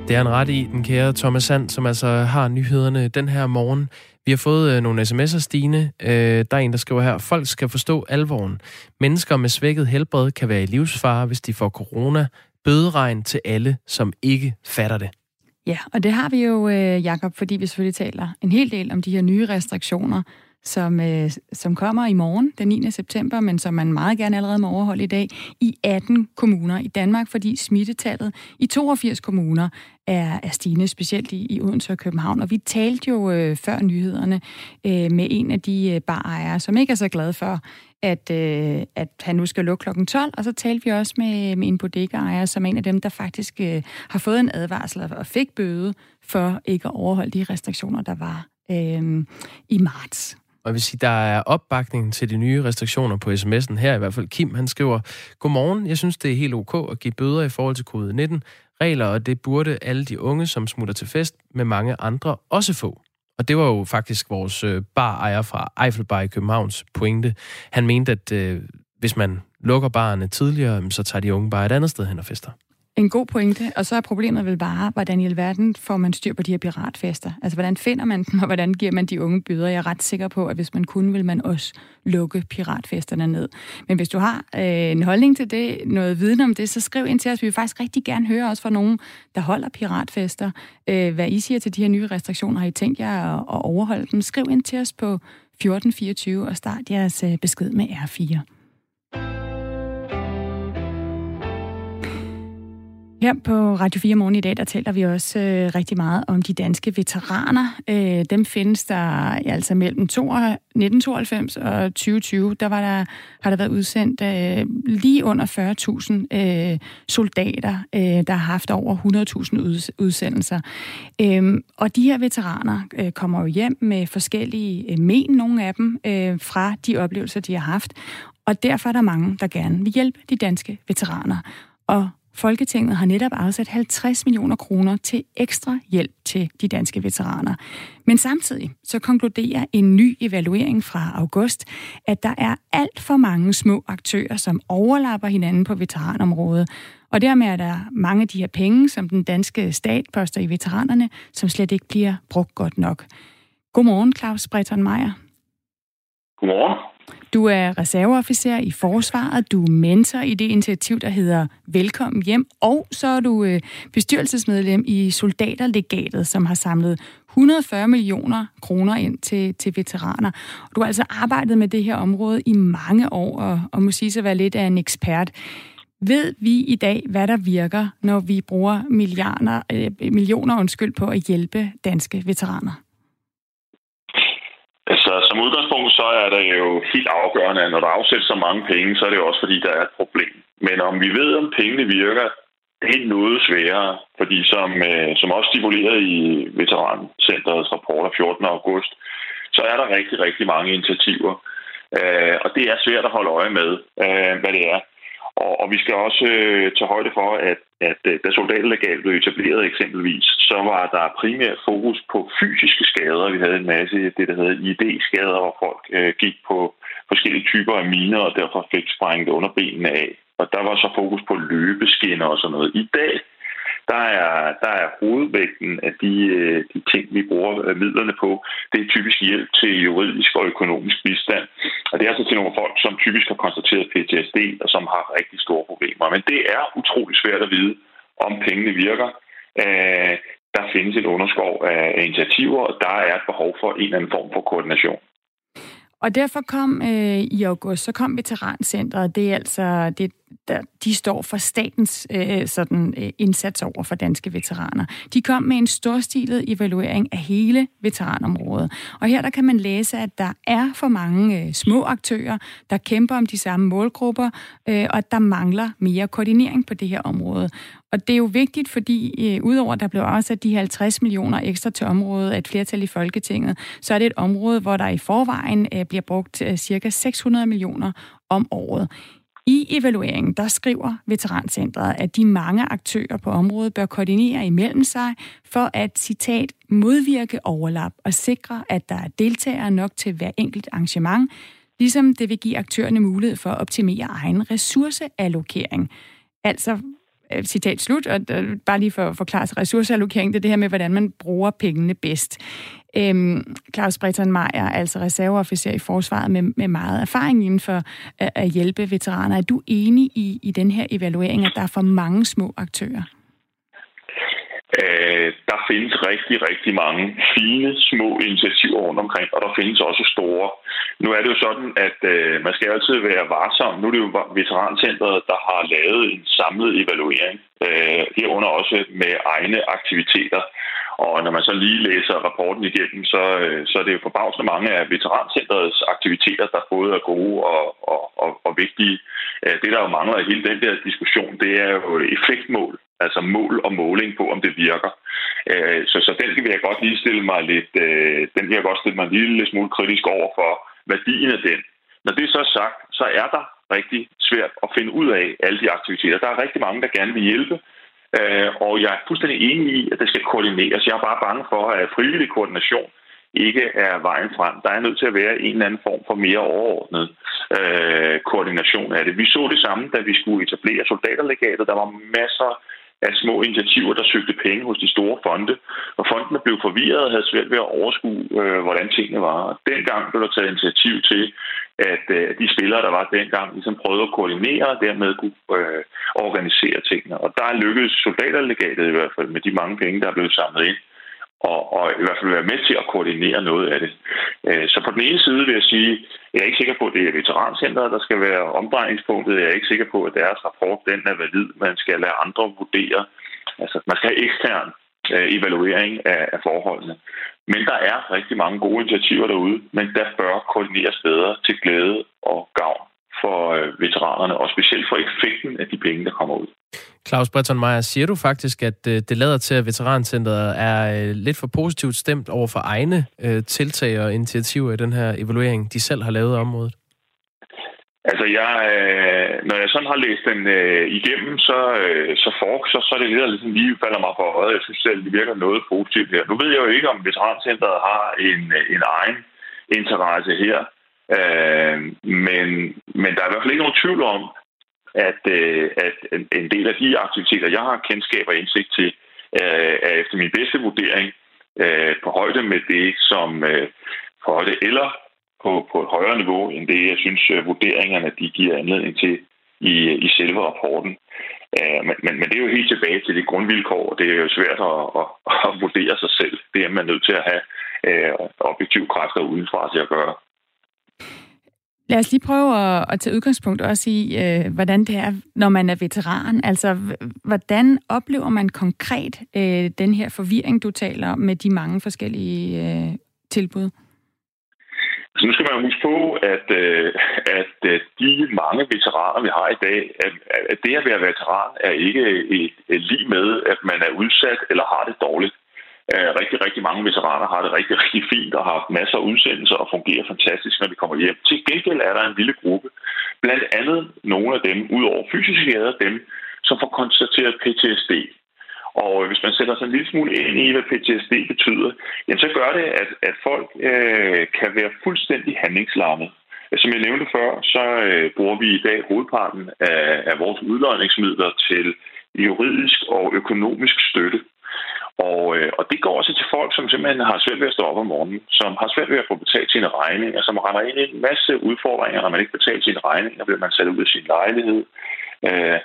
Det er en ret i, den kære Thomas Sand, som altså har nyhederne den her morgen. Vi har fået øh, nogle sms'er, Stine. Øh, der er en, der skriver her, folk skal forstå alvoren. Mennesker med svækket helbred kan være i livsfare, hvis de får corona. Bøderegn til alle, som ikke fatter det. Ja, og det har vi jo, øh, Jakob, fordi vi selvfølgelig taler en hel del om de her nye restriktioner, som, øh, som kommer i morgen, den 9. september, men som man meget gerne allerede må overholde i dag, i 18 kommuner i Danmark, fordi smittetallet i 82 kommuner er, er stigende, specielt i, i Odense og København. Og vi talte jo øh, før nyhederne øh, med en af de øh, barejere, som ikke er så glad for, at, øh, at han nu skal lukke kl. 12, og så talte vi også med, med en bodegaejer, som er en af dem, der faktisk øh, har fået en advarsel og fik bøde for ikke at overholde de restriktioner, der var øh, i marts. Og jeg vil sige, der er opbakning til de nye restriktioner på sms'en her, i hvert fald Kim, han skriver, Godmorgen, jeg synes, det er helt ok at give bøder i forhold til covid-19 regler, og det burde alle de unge, som smutter til fest med mange andre, også få. Og det var jo faktisk vores bar barejer fra Eiffelbar i Københavns pointe. Han mente, at øh, hvis man lukker barerne tidligere, så tager de unge bare et andet sted hen og fester. En god pointe, og så er problemet vel bare, hvordan i alverden får man styr på de her piratfester? Altså, hvordan finder man dem, og hvordan giver man de unge byder? Jeg er ret sikker på, at hvis man kunne, vil man også lukke piratfesterne ned. Men hvis du har øh, en holdning til det, noget viden om det, så skriv ind til os. Vi vil faktisk rigtig gerne høre også fra nogen, der holder piratfester. Øh, hvad I siger til de her nye restriktioner. Har I tænkt jer at, at overholde dem? Skriv ind til os på 1424 og start jeres øh, besked med R4. Her på Radio 4 Morgen i dag, der taler vi også øh, rigtig meget om de danske veteraner. Øh, dem findes der altså mellem 1992 og 2020. Der, var der har der været udsendt øh, lige under 40.000 øh, soldater, øh, der har haft over 100.000 udsendelser. Øh, og de her veteraner øh, kommer jo hjem med forskellige øh, men, nogle af dem, øh, fra de oplevelser, de har haft. Og derfor er der mange, der gerne vil hjælpe de danske veteraner. Og Folketinget har netop afsat 50 millioner kroner til ekstra hjælp til de danske veteraner. Men samtidig så konkluderer en ny evaluering fra august, at der er alt for mange små aktører, som overlapper hinanden på veteranområdet. Og dermed er der mange af de her penge, som den danske stat poster i veteranerne, som slet ikke bliver brugt godt nok. Godmorgen, Claus Breton Meier. Godmorgen. Du er reserveofficer i Forsvaret, du er mentor i det initiativ, der hedder Velkommen Hjem, og så er du øh, bestyrelsesmedlem i Soldaterlegatet, som har samlet 140 millioner kroner ind til, til veteraner. Du har altså arbejdet med det her område i mange år, og, og må sige sig være lidt af en ekspert. Ved vi i dag, hvad der virker, når vi bruger milliarder, øh, millioner undskyld, på at hjælpe danske veteraner? Altså, som udgangspunkt, så er det jo helt afgørende, at når der afsættes så mange penge, så er det jo også, fordi der er et problem. Men om vi ved, om pengene virker, det er noget sværere, fordi som, øh, som også stipuleret i Veterancenterets rapport af 14. august, så er der rigtig, rigtig mange initiativer. Øh, og det er svært at holde øje med, øh, hvad det er. Og, og vi skal også øh, tage højde for, at, at øh, da soldatlegal blev etableret eksempelvis, så var der primært fokus på fysiske skader. Vi havde en masse det, der hedder ID-skader, hvor folk øh, gik på forskellige typer af miner, og derfor fik sprængt underbenene af. Og der var så fokus på løbeskinner og sådan noget. I dag der er, der er hovedvægten af de, øh, de ting, vi bruger øh, midlerne på, det er typisk hjælp til juridisk og økonomisk bistand. Og det er altså til nogle folk, som typisk har konstateret PTSD og som har rigtig store problemer. Men det er utrolig svært at vide, om pengene virker. Øh, der findes et underskov af initiativer, og der er et behov for en eller anden form for koordination. Og derfor kom øh, i august, så kom Veterancentret, det er altså, det, der, de står for statens øh, sådan, øh, indsats over for danske veteraner. De kom med en storstilet evaluering af hele veteranområdet. Og her der kan man læse, at der er for mange øh, små aktører, der kæmper om de samme målgrupper, øh, og at der mangler mere koordinering på det her område. Og det er jo vigtigt, fordi øh, udover at der blev afsat de 50 millioner ekstra til området af et flertal i Folketinget, så er det et område, hvor der i forvejen øh, bliver brugt øh, cirka 600 millioner om året. I evalueringen, der skriver Veterancentret, at de mange aktører på området bør koordinere imellem sig for at, citat, modvirke overlap og sikre, at der er deltagere nok til hver enkelt arrangement, ligesom det vil give aktørerne mulighed for at optimere egen ressourceallokering. Altså Øh, citat slut, og øh, bare lige for at forklare sig ressourceallokering, det er det her med, hvordan man bruger pengene bedst. Øhm, Claus Breton Meyer, altså reserveofficer i forsvaret med, med meget erfaring inden for at, at hjælpe veteraner. Er du enig i, i den her evaluering, at der er for mange små aktører? Øh, findes rigtig, rigtig mange fine, små initiativer rundt omkring, og der findes også store. Nu er det jo sådan, at øh, man skal altid være varsom. Nu er det jo Veterancentret, der har lavet en samlet evaluering, øh, herunder også med egne aktiviteter. Og når man så lige læser rapporten igennem, så, øh, så er det jo forbavsende mange af Veterancentrets aktiviteter, der både er gode og, og, og, og vigtige. Øh, det, der jo mangler i hele den der diskussion, det er jo effektmål altså mål og måling på, om det virker. Øh, så, så den vil jeg godt lige stille mig lidt, øh, den vil jeg godt stille mig en lille smule kritisk over for værdien af den. Når det er så sagt, så er der rigtig svært at finde ud af alle de aktiviteter. Der er rigtig mange, der gerne vil hjælpe, øh, og jeg er fuldstændig enig i, at det skal koordineres. Jeg er bare bange for, at frivillig koordination ikke er vejen frem. Der er nødt til at være en eller anden form for mere overordnet øh, koordination af det. Vi så det samme, da vi skulle etablere soldaterlegatet. Der var masser af små initiativer, der søgte penge hos de store fonde. Og fondene blev forvirret og havde svært ved at overskue, øh, hvordan tingene var. Og dengang blev der taget initiativ til, at øh, de spillere, der var dengang, ligesom prøvede at koordinere og dermed kunne øh, organisere tingene. Og der lykkedes soldaterlegatet i hvert fald med de mange penge, der er blevet samlet ind og, og i hvert fald være med til at koordinere noget af det. Øh, så på den ene side vil jeg sige, jeg er ikke sikker på, at det er veterancenteret, der skal være omdrejningspunktet. Jeg er ikke sikker på, at deres rapport den er valid. Man skal lade andre vurdere. Altså, man skal have ekstern øh, evaluering af, af forholdene. Men der er rigtig mange gode initiativer derude, men der bør koordineres bedre til glæde og gavn for øh, veteranerne, og specielt for effekten af de penge, der kommer ud. Claus Breton Meyer, siger du faktisk, at øh, det lader til, at Veterancenteret er øh, lidt for positivt stemt over for egne tiltag og initiativer i den her evaluering, de selv har lavet af området? Altså, jeg, øh, når jeg sådan har læst den øh, igennem, så, øh, så, for, så, så er det lidt, der ligesom lige falder mig for øjet. Jeg synes selv, det virker noget positivt her. Nu ved jeg jo ikke, om Veterancenteret har en, en egen interesse her. Øh, men, men der er i hvert fald ikke nogen tvivl om, at, øh, at en del af de aktiviteter, jeg har kendskab og indsigt til, øh, er efter min bedste vurdering øh, på højde med det, som øh, på højde eller på, på et højere niveau, end det, jeg synes, øh, vurderingerne de giver anledning til i, i selve rapporten. Øh, men, men, men det er jo helt tilbage til det grundvilkår, og det er jo svært at, at, at vurdere sig selv. Det er man nødt til at have øh, objektive kræfter udenfra til at gøre. Lad os lige prøve at, at tage udgangspunkt også i, øh, hvordan det er, når man er veteran. Altså, hvordan oplever man konkret øh, den her forvirring, du taler om, med de mange forskellige øh, tilbud? Så nu skal man huske på, at, øh, at øh, de mange veteraner, vi har i dag, at, at det at være veteran er ikke et, et lige med, at man er udsat eller har det dårligt. Øh, rigtig, rigtig mange veteraner har det rigtig, rigtig fint og har haft masser af udsendelser og fungerer fantastisk, når de kommer hjem. Til gengæld er der en lille gruppe, blandt andet nogle af dem, udover fysiske skader, dem, som får konstateret PTSD. Og øh, hvis man sætter sig en lille smule ind i, hvad PTSD betyder, jamen så gør det, at, at folk øh, kan være fuldstændig handlingslammet. Som jeg nævnte før, så øh, bruger vi i dag hovedparten af, af vores udløjningsmidler til juridisk og økonomisk støtte og, øh, og det går også til folk, som simpelthen har svært ved at stå op om morgenen, som har svært ved at få betalt sine regninger, som render ind i en masse udfordringer, når man ikke betaler sine regninger, bliver man sat ud af sin lejlighed. Øh,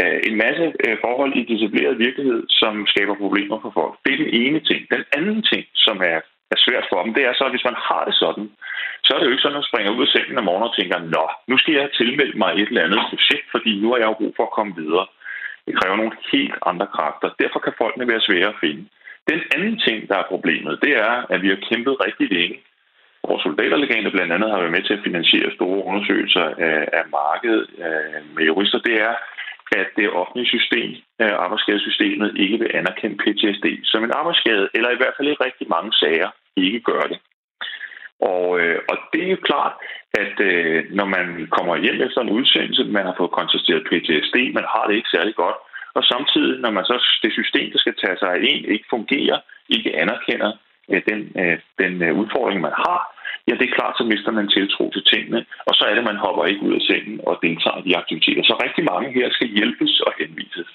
øh, en masse øh, forhold i disciplineret virkelighed, som skaber problemer for folk. Det er den ene ting. Den anden ting, som er, er svært for dem, det er så, at hvis man har det sådan, så er det jo ikke sådan, at man springer ud af sengen om morgenen og tænker, nå, nu skal jeg tilmelde mig et eller andet projekt, fordi nu har jeg jo brug for at komme videre. Det kræver nogle helt andre kræfter. Derfor kan folkene være svære at finde. Den anden ting, der er problemet, det er, at vi har kæmpet rigtig længe. Vores soldaterlegende blandt andet har været med til at finansiere store undersøgelser af, af markedet af, med jurister. Det er, at det offentlige system, øh, arbejdsskadesystemet, ikke vil anerkende PTSD som en arbejdsskade, eller i hvert fald i rigtig mange sager ikke gør det. Og, øh, og det er jo klart, at øh, når man kommer hjem efter en udsendelse, man har fået konstateret PTSD, man har det ikke særlig godt, og samtidig, når man så det system, der skal tage sig af en, ikke fungerer, ikke anerkender øh, den, øh, den øh, udfordring, man har, ja, det er klart, så mister man tiltro til tingene, og så er det, man hopper ikke ud af sengen og deltager i de aktiviteter. Så rigtig mange her skal hjælpes og henvises.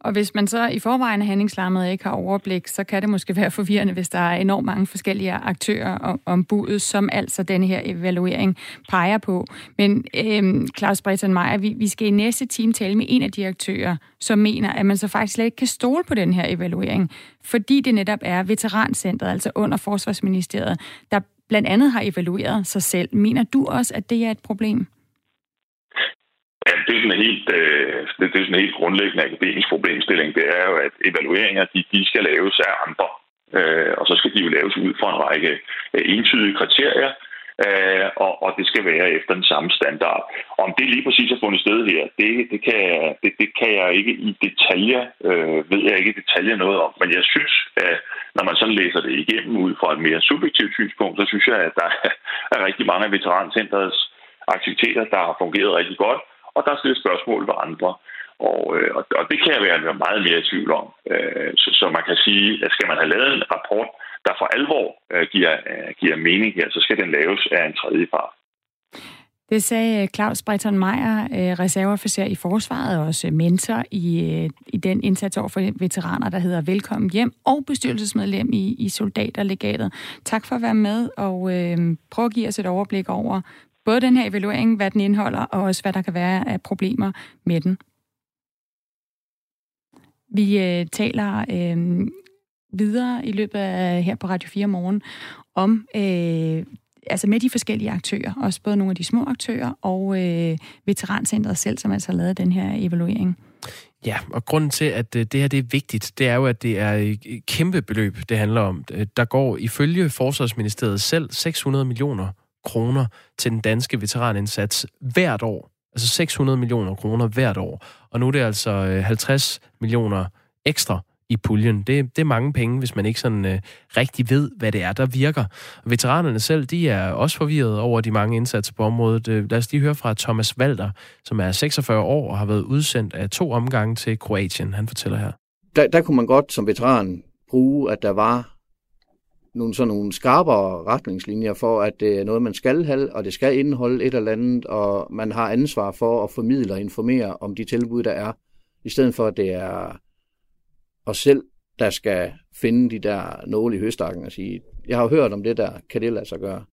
Og hvis man så i forvejen er handlingslammet og ikke har overblik, så kan det måske være forvirrende, hvis der er enormt mange forskellige aktører om budet, som altså denne her evaluering peger på. Men øhm, Claus Breton Meyer, vi, vi skal i næste time tale med en af de aktører, som mener, at man så faktisk slet ikke kan stole på den her evaluering, fordi det netop er Veterancentret, altså under Forsvarsministeriet, der blandt andet har evalueret sig selv. Mener du også, at det er et problem? Det er sådan en helt, øh, det, det er sådan en helt grundlæggende akademisk problemstilling. Det er jo, at evalueringer, de, de skal laves af andre. Øh, og så skal de jo laves ud fra en række øh, entydige kriterier, øh, og, og det skal være efter den samme standard. Om det lige præcis har fundet sted her, det, det, kan, det, det kan jeg ikke i detaljer, øh, ved jeg ikke i detaljer noget om. Men jeg synes, at når man sådan læser det igennem ud fra et mere subjektivt synspunkt, så synes jeg, at der er rigtig mange af veterancentrets aktiviteter, der har fungeret rigtig godt, og der er stillet spørgsmål ved andre. Og, øh, og det kan jeg være meget mere i tvivl om. Øh, så, så man kan sige, at skal man have lavet en rapport, der for alvor øh, giver, øh, giver mening her, så skal den laves af en tredje part. Det sagde øh, Claus Breton Meier, øh, reserveofficer i Forsvaret og også mentor i, øh, i den indsats over for veteraner, der hedder Velkommen Hjem, og bestyrelsesmedlem i, i Soldaterlegatet. Tak for at være med og øh, prøv at give os et overblik over både den her evaluering, hvad den indeholder, og også hvad der kan være af problemer med den. Vi øh, taler øh, videre i løbet af her på Radio 4 morgen om øh, altså med de forskellige aktører, også både nogle af de små aktører og øh, Veterancentret selv, som altså har lavet den her evaluering. Ja, og grunden til, at øh, det her det er vigtigt, det er jo, at det er et kæmpe beløb, det handler om. Øh, der går ifølge Forsvarsministeriet selv 600 millioner kroner til den danske veteranindsats hvert år. Altså 600 millioner kroner hvert år. Og nu er det altså øh, 50 millioner ekstra i puljen. Det, det er mange penge, hvis man ikke sådan øh, rigtig ved, hvad det er, der virker. Og veteranerne selv, de er også forvirret over de mange indsatser på området. Øh, lad os lige høre fra Thomas Walter, som er 46 år og har været udsendt af to omgange til Kroatien. Han fortæller her. Der, der kunne man godt som veteran bruge, at der var nogle, sådan nogle skarpere retningslinjer for, at det er noget, man skal have, og det skal indeholde et eller andet, og man har ansvar for at formidle og informere om de tilbud, der er, i stedet for, at det er os selv, der skal finde de der nåle i høstakken og sige, jeg har hørt om det der, kan det lade sig gøre?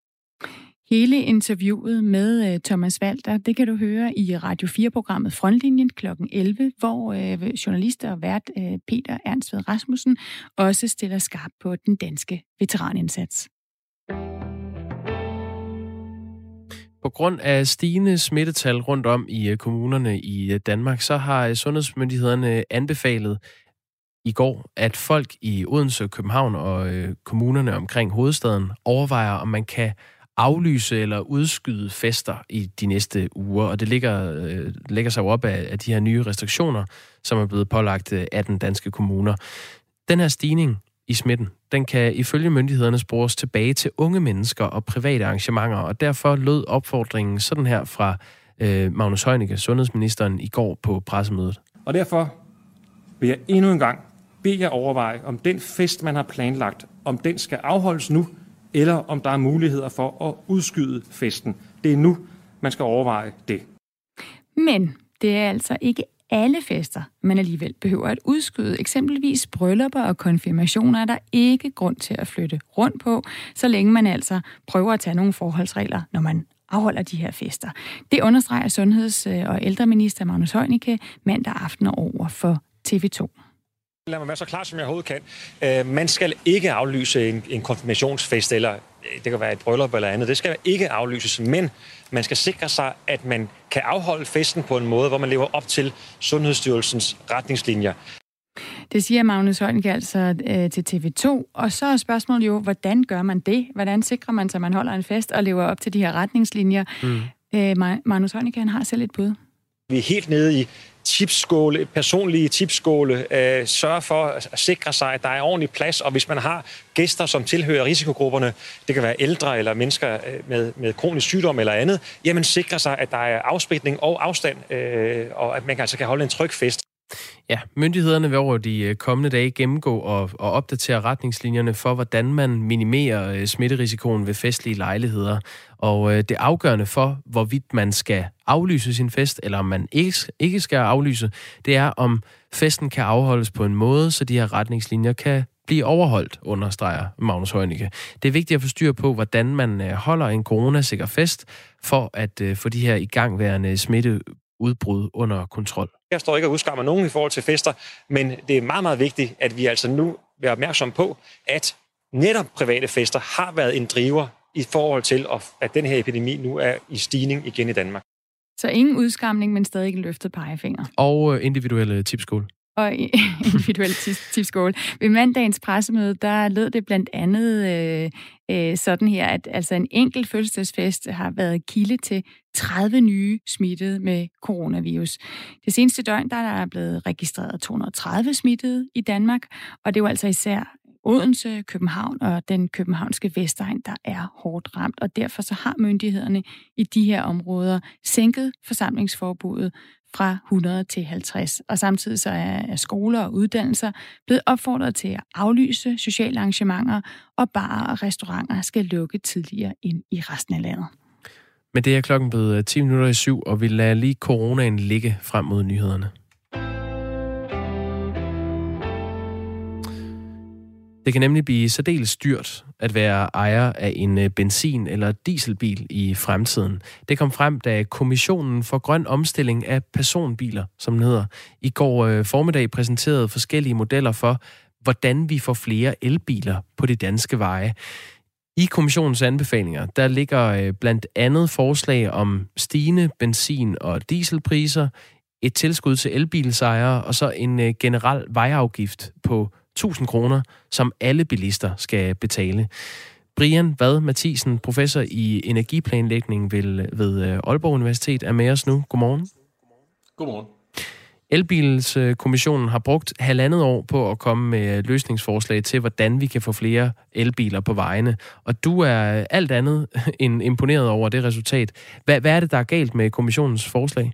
Hele interviewet med øh, Thomas Walter, det kan du høre i Radio 4-programmet Frontlinjen kl. 11, hvor øh, journalist og vært øh, Peter Ernst Rasmussen også stiller skarp på den danske veteranindsats. På grund af stigende smittetal rundt om i øh, kommunerne i øh, Danmark, så har øh, sundhedsmyndighederne anbefalet i går, at folk i Odense, København og kommunerne omkring hovedstaden overvejer, om man kan aflyse eller udskyde fester i de næste uger, og det ligger, øh, ligger sig op af, af de her nye restriktioner, som er blevet pålagt øh, af den danske kommuner. Den her stigning i smitten, den kan ifølge myndighederne spores tilbage til unge mennesker og private arrangementer, og derfor lød opfordringen sådan her fra øh, Magnus Heunicke, sundhedsministeren, i går på pressemødet. Og derfor vil jeg endnu en gang bede jer overveje, om den fest, man har planlagt, om den skal afholdes nu, eller om der er muligheder for at udskyde festen. Det er nu, man skal overveje det. Men det er altså ikke alle fester, man alligevel behøver at udskyde. Eksempelvis bryllupper og konfirmationer er der ikke grund til at flytte rundt på, så længe man altså prøver at tage nogle forholdsregler, når man afholder de her fester. Det understreger sundheds- og ældreminister Magnus Heunicke mandag aften over for TV2. Lad mig være så klar, som jeg overhovedet kan. Øh, man skal ikke aflyse en, en konfirmationsfest, eller øh, det kan være et bryllup eller andet. Det skal ikke aflyses, men man skal sikre sig, at man kan afholde festen på en måde, hvor man lever op til Sundhedsstyrelsens retningslinjer. Det siger Magnus Heunicke altså øh, til TV2. Og så er spørgsmålet jo, hvordan gør man det? Hvordan sikrer man sig, at man holder en fest og lever op til de her retningslinjer? Mm. Øh, Magnus Heunicke, han har selv et bud. Vi er helt nede i tipsskåle, personlige tipsskåle, øh, sørge for at sikre sig, at der er ordentlig plads, og hvis man har gæster, som tilhører risikogrupperne, det kan være ældre eller mennesker øh, med, med kronisk sygdom eller andet, jamen sikre sig, at der er afspritning og afstand, øh, og at man altså kan holde en tryg fest. Ja, myndighederne vil over de øh, kommende dage gennemgå og, og opdatere retningslinjerne for, hvordan man minimerer øh, smitterisikoen ved festlige lejligheder. Og øh, det afgørende for, hvorvidt man skal aflyse sin fest, eller om man ikke, ikke skal aflyse, det er, om festen kan afholdes på en måde, så de her retningslinjer kan blive overholdt, understreger Magnus Heunicke. Det er vigtigt at få styr på, hvordan man holder en coronasikker fest, for at få de her igangværende smitte smitteudbrud under kontrol. Jeg står ikke og udskammer nogen i forhold til fester, men det er meget, meget vigtigt, at vi altså nu er opmærksom på, at netop private fester har været en driver i forhold til, at den her epidemi nu er i stigning igen i Danmark. Så ingen udskamning, men stadig en løftet pegefinger. Og øh, individuelle tipskål. Og individuelle tipskål. Ved mandagens pressemøde, der lød det blandt andet øh, øh, sådan her, at altså en enkelt fødselsdagsfest har været kilde til 30 nye smittede med coronavirus. Det seneste døgn, der er der blevet registreret 230 smittede i Danmark, og det er jo altså især Odense, København og den københavnske Vestegn, der er hårdt ramt, og derfor så har myndighederne i de her områder sænket forsamlingsforbuddet fra 100 til 50. Og samtidig så er skoler og uddannelser blevet opfordret til at aflyse sociale arrangementer, og barer og restauranter skal lukke tidligere end i resten af landet. Men det er klokken blevet øh, 10 minutter i syv, og vi lader lige coronaen ligge frem mod nyhederne. Det kan nemlig blive særdeles dyrt at være ejer af en øh, benzin- eller dieselbil i fremtiden. Det kom frem, da Kommissionen for Grøn Omstilling af Personbiler, som den hedder, i går øh, formiddag præsenterede forskellige modeller for, hvordan vi får flere elbiler på de danske veje. I kommissionens anbefalinger, der ligger øh, blandt andet forslag om stigende benzin- og dieselpriser, et tilskud til elbilsejere og så en øh, generel vejafgift på 1000 kroner, som alle bilister skal betale. Brian Vad Mathisen, professor i energiplanlægning ved, øh, Aalborg Universitet, er med os nu. Godmorgen. Godmorgen. Elbilskommissionen har brugt halvandet år på at komme med løsningsforslag til, hvordan vi kan få flere elbiler på vejene. Og du er alt andet end imponeret over det resultat. Hvad, hvad er det, der er galt med kommissionens forslag?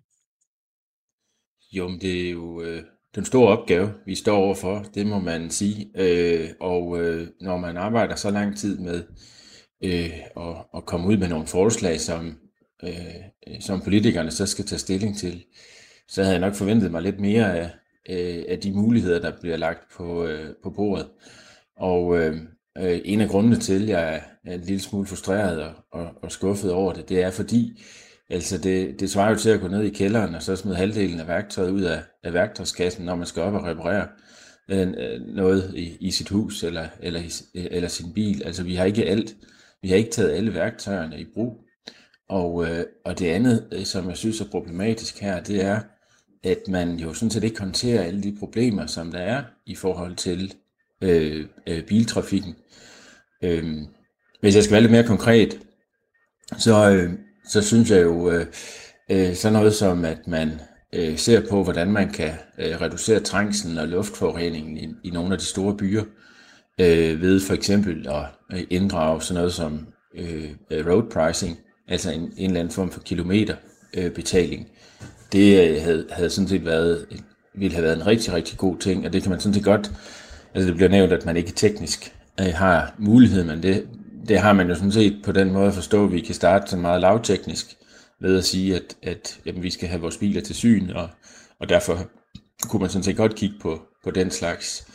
Jo, men det er jo øh, den store opgave, vi står overfor, det må man sige. Øh, og øh, når man arbejder så lang tid med øh, at, at komme ud med nogle forslag, som, øh, som politikerne så skal tage stilling til, så havde jeg nok forventet mig lidt mere af, øh, af de muligheder, der bliver lagt på, øh, på bordet. Og øh, øh, en af grundene til, at jeg er en lille smule frustreret og, og, og skuffet over det, det er fordi, Altså det, det svarer jo til at gå ned i kælderen og så smide halvdelen af værktøjet ud af, af værktøjskassen, når man skal op og reparere øh, noget i, i sit hus eller, eller, eller sin bil. Altså vi har ikke alt. Vi har ikke taget alle værktøjerne i brug. Og, øh, og det andet, som jeg synes er problematisk her, det er, at man jo sådan set ikke håndterer alle de problemer, som der er i forhold til øh, øh, biltrafikken. Øh, hvis jeg skal være lidt mere konkret, så, øh, så synes jeg jo øh, øh, sådan noget som, at man øh, ser på, hvordan man kan øh, reducere trængslen og luftforureningen i, i nogle af de store byer, øh, ved for eksempel at øh, inddrage sådan noget som øh, øh, road pricing, altså en, en eller anden form for kilometerbetaling. Øh, det øh, havde, havde sådan set været, ville have været en rigtig, rigtig god ting, og det kan man sådan set godt, altså det bliver nævnt, at man ikke teknisk øh, har mulighed, men det, det har man jo sådan set på den måde at forstå, at vi kan starte sådan meget lavteknisk ved at sige, at, at jamen, vi skal have vores biler til syn, og, og derfor kunne man sådan set godt kigge på, på den slags.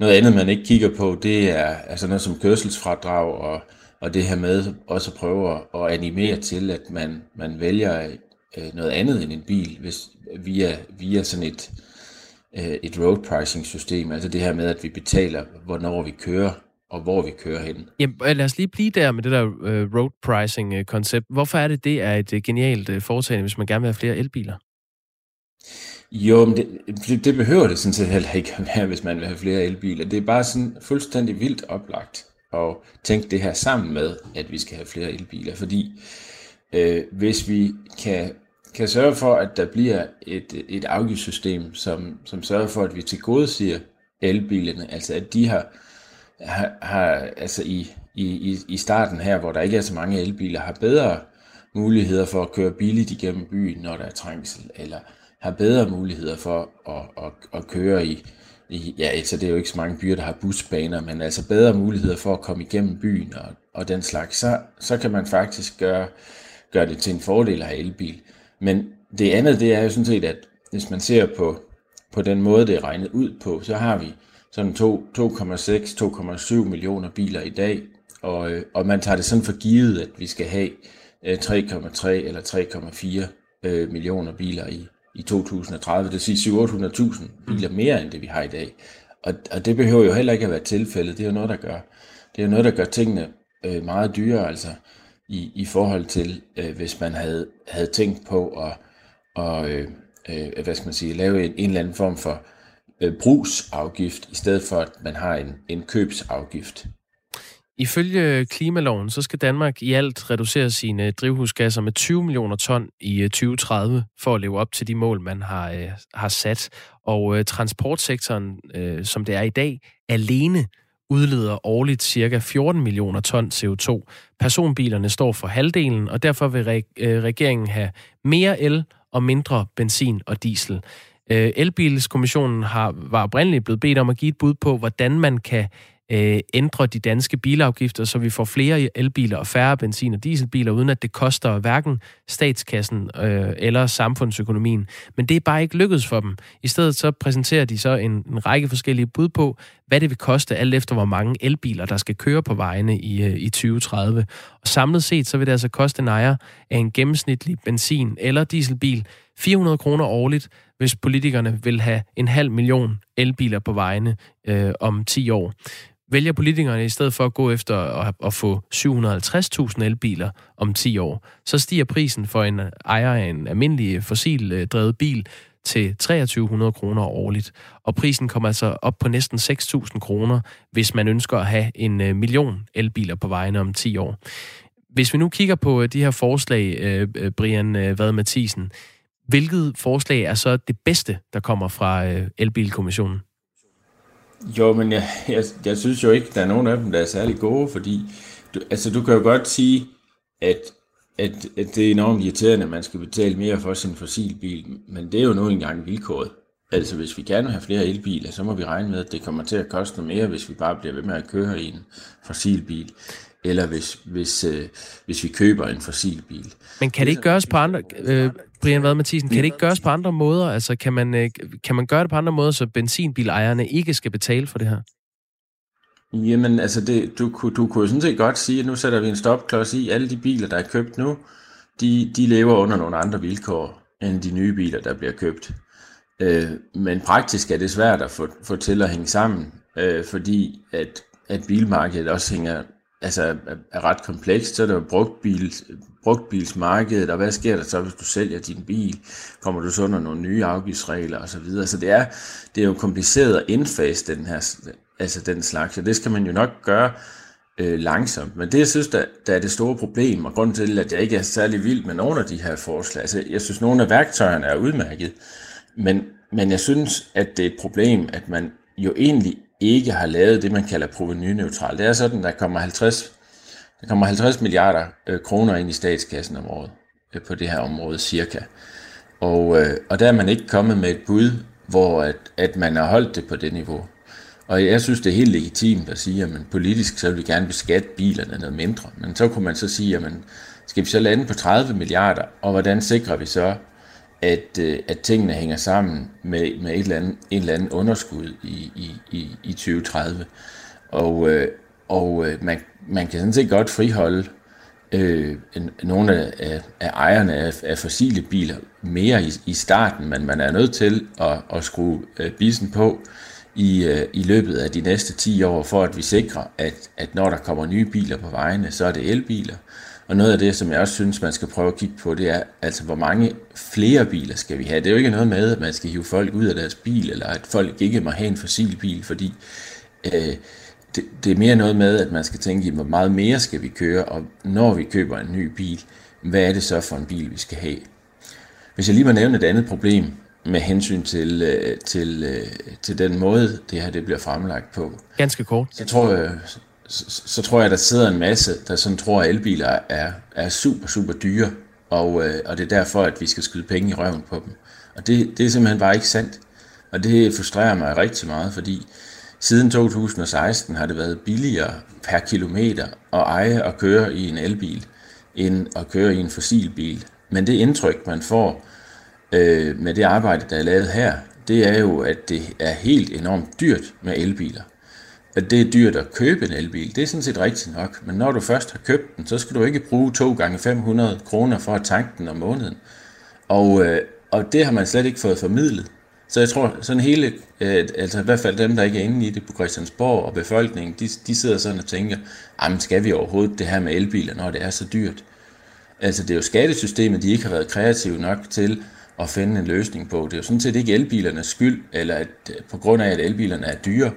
Noget andet, man ikke kigger på, det er altså noget som kørselsfradrag, og, og det her med også at prøve at animere til, at man, man vælger øh, noget andet end en bil, hvis, via, via sådan et, øh, et road pricing system, altså det her med, at vi betaler, hvornår vi kører, og hvor vi kører hen. Jamen, lad os lige blive der med det der uh, road pricing-koncept. Hvorfor er det, det er et uh, genialt uh, foretagende, hvis man gerne vil have flere elbiler? Jo, men det, det behøver det sådan set heller ikke at være, hvis man vil have flere elbiler. Det er bare sådan fuldstændig vildt oplagt at tænke det her sammen med, at vi skal have flere elbiler. Fordi øh, øh, hvis vi kan, kan sørge for, at der bliver et, et afgiftssystem, som, som sørger for, at vi tilgodeser elbilerne, altså at de har har, har altså i, i, i starten her, hvor der ikke er så mange elbiler, har bedre muligheder for at køre billigt igennem byen, når der er trængsel, eller har bedre muligheder for at, at, at køre i, i, ja, altså det er jo ikke så mange byer, der har busbaner, men altså bedre muligheder for at komme igennem byen og, og den slags, så, så kan man faktisk gøre, gør det til en fordel at have elbil. Men det andet, det er jo sådan set, at hvis man ser på, på den måde, det er regnet ud på, så har vi sådan 2,6-2,7 millioner biler i dag, og, øh, og man tager det sådan for givet, at vi skal have øh, 3,3 eller 3,4 øh, millioner biler i, i 2030. Det vil sige 700.000 biler mere end det, vi har i dag. Og, og det behøver jo heller ikke at være tilfældet. Det er jo noget, der gør, det er noget, der gør tingene øh, meget dyrere, altså i, i forhold til, øh, hvis man havde, havde tænkt på at og, øh, øh, hvad skal man sige, lave en, en eller anden form for øh, brugsafgift, i stedet for at man har en, en købsafgift. Ifølge klimaloven, så skal Danmark i alt reducere sine drivhusgasser med 20 millioner ton i øh, 2030 for at leve op til de mål, man har, øh, har sat. Og øh, transportsektoren, øh, som det er i dag, alene udleder årligt ca. 14 millioner ton CO2. Personbilerne står for halvdelen, og derfor vil re- øh, regeringen have mere el og mindre benzin og diesel. Øh, Elbilskommissionen har, var oprindeligt blevet bedt om at give et bud på, hvordan man kan øh, ændre de danske bilafgifter, så vi får flere elbiler og færre benzin- og dieselbiler, uden at det koster hverken statskassen øh, eller samfundsøkonomien. Men det er bare ikke lykkedes for dem. I stedet så præsenterer de så en, en række forskellige bud på, hvad det vil koste, alt efter hvor mange elbiler, der skal køre på vejene i, øh, i 2030. Og samlet set, så vil det altså koste en ejer af en gennemsnitlig benzin- eller dieselbil 400 kroner årligt, hvis politikerne vil have en halv million elbiler på vejene øh, om 10 år vælger politikerne i stedet for at gå efter at, at få 750.000 elbiler om 10 år, så stiger prisen for en ejer af en almindelig øh, fossildrevet øh, bil til 2300 kroner årligt. Og prisen kommer altså op på næsten 6.000 kroner, hvis man ønsker at have en øh, million elbiler på vejene om 10 år. Hvis vi nu kigger på de her forslag, Brian Vad Mathisen, hvilket forslag er så det bedste, der kommer fra Elbilkommissionen? Jo, men jeg, jeg, jeg synes jo ikke, der er nogen af dem, der er særlig gode, fordi du, altså, du kan jo godt sige, at, at, at det er enormt irriterende, at man skal betale mere for sin fossilbil, men det er jo nu engang vilkåret. Altså, hvis vi gerne vil have flere elbiler, så må vi regne med, at det kommer til at koste mere, hvis vi bare bliver ved med at køre i en fossilbil eller hvis, hvis, øh, hvis vi køber en fossilbil. Men kan det ikke gøres på andre... Øh, Brian Vad Mathisen, kan det ikke gøres på andre måder? Altså, kan man, øh, kan man gøre det på andre måder, så benzinbilejerne ikke skal betale for det her? Jamen, altså, det, du, du kunne jo sådan set godt sige, at nu sætter vi en stopklods i. Alle de biler, der er købt nu, de, de lever under nogle andre vilkår, end de nye biler, der bliver købt. Øh, men praktisk er det svært at få, få til at hænge sammen, øh, fordi at, at bilmarkedet også hænger altså, er, er ret komplekst. Så er der jo brugtbil, brugtbilsmarkedet, og hvad sker der så, hvis du sælger din bil? Kommer du så under nogle nye afgiftsregler osv.? Så, videre. så det er, det er jo kompliceret at indfase den her, altså den slags, og det skal man jo nok gøre øh, langsomt. Men det, jeg synes, der, der er det store problem, og grunden til, at jeg ikke er særlig vild med nogle af de her forslag, altså jeg synes, nogle af værktøjerne er udmærket, men, men jeg synes, at det er et problem, at man jo egentlig ikke har lavet det, man kalder provenyneutral. Det er sådan, at der kommer 50, der kommer 50 milliarder øh, kroner ind i statskassen om året øh, på det her område cirka. Og, øh, og der er man ikke kommet med et bud, hvor at, at man har holdt det på det niveau. Og jeg synes, det er helt legitimt at sige, at man politisk så vil vi gerne beskatte bilerne noget mindre. Men så kunne man så sige, at man, skal vi så lande på 30 milliarder, og hvordan sikrer vi så, at, øh, at tingene hænger sammen med, med et eller andet, et eller andet underskud i, i, i, i 2030. Og, øh, og øh, man, man kan sådan set godt friholde øh, nogle af, af, af ejerne af, af fossile biler mere i, i starten, men man er nødt til at, at skrue øh, bisen på i, øh, i løbet af de næste 10 år, for at vi sikrer, at, at når der kommer nye biler på vejene, så er det elbiler, og noget af det, som jeg også synes, man skal prøve at kigge på, det er, altså hvor mange flere biler skal vi have? Det er jo ikke noget med, at man skal hive folk ud af deres bil, eller at folk ikke må have en fossil bil, fordi øh, det, det er mere noget med, at man skal tænke, hvor meget mere skal vi køre, og når vi køber en ny bil, hvad er det så for en bil, vi skal have? Hvis jeg lige må nævne et andet problem med hensyn til, øh, til, øh, til den måde, det her det bliver fremlagt på. Ganske kort. Så tror jeg, så, så tror jeg, der sidder en masse, der sådan tror, at elbiler er, er super, super dyre. Og, øh, og det er derfor, at vi skal skyde penge i røven på dem. Og det, det er simpelthen bare ikke sandt. Og det frustrerer mig rigtig meget, fordi siden 2016 har det været billigere per kilometer at eje og køre i en elbil, end at køre i en fossilbil. Men det indtryk, man får øh, med det arbejde, der er lavet her, det er jo, at det er helt enormt dyrt med elbiler. At det er dyrt at købe en elbil, det er sådan set rigtigt nok. Men når du først har købt den, så skal du ikke bruge 2 gange 500 kroner for at tanke den om måneden. Og, øh, og det har man slet ikke fået formidlet. Så jeg tror, sådan hele, øh, altså i hvert fald dem, der ikke er inde i det på Christiansborg og befolkningen, de, de sidder sådan og tænker, jamen skal vi overhovedet det her med elbiler, når det er så dyrt? Altså det er jo skattesystemet, de ikke har været kreative nok til at finde en løsning på. Det er jo sådan set ikke elbilernes skyld, eller at øh, på grund af, at elbilerne er dyre,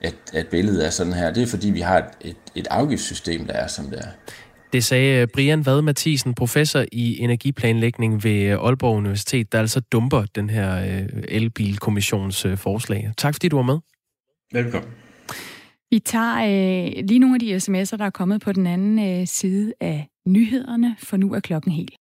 at, at billedet er sådan her. Det er fordi, vi har et, et, et afgiftssystem, der er som det er. Det sagde Brian Vad Mathisen, professor i energiplanlægning ved Aalborg Universitet, der altså dumper den her elbilkommissions forslag. Tak fordi du var med. Velkommen. Vi tager øh, lige nogle af de sms'er, der er kommet på den anden øh, side af nyhederne, for nu er klokken helt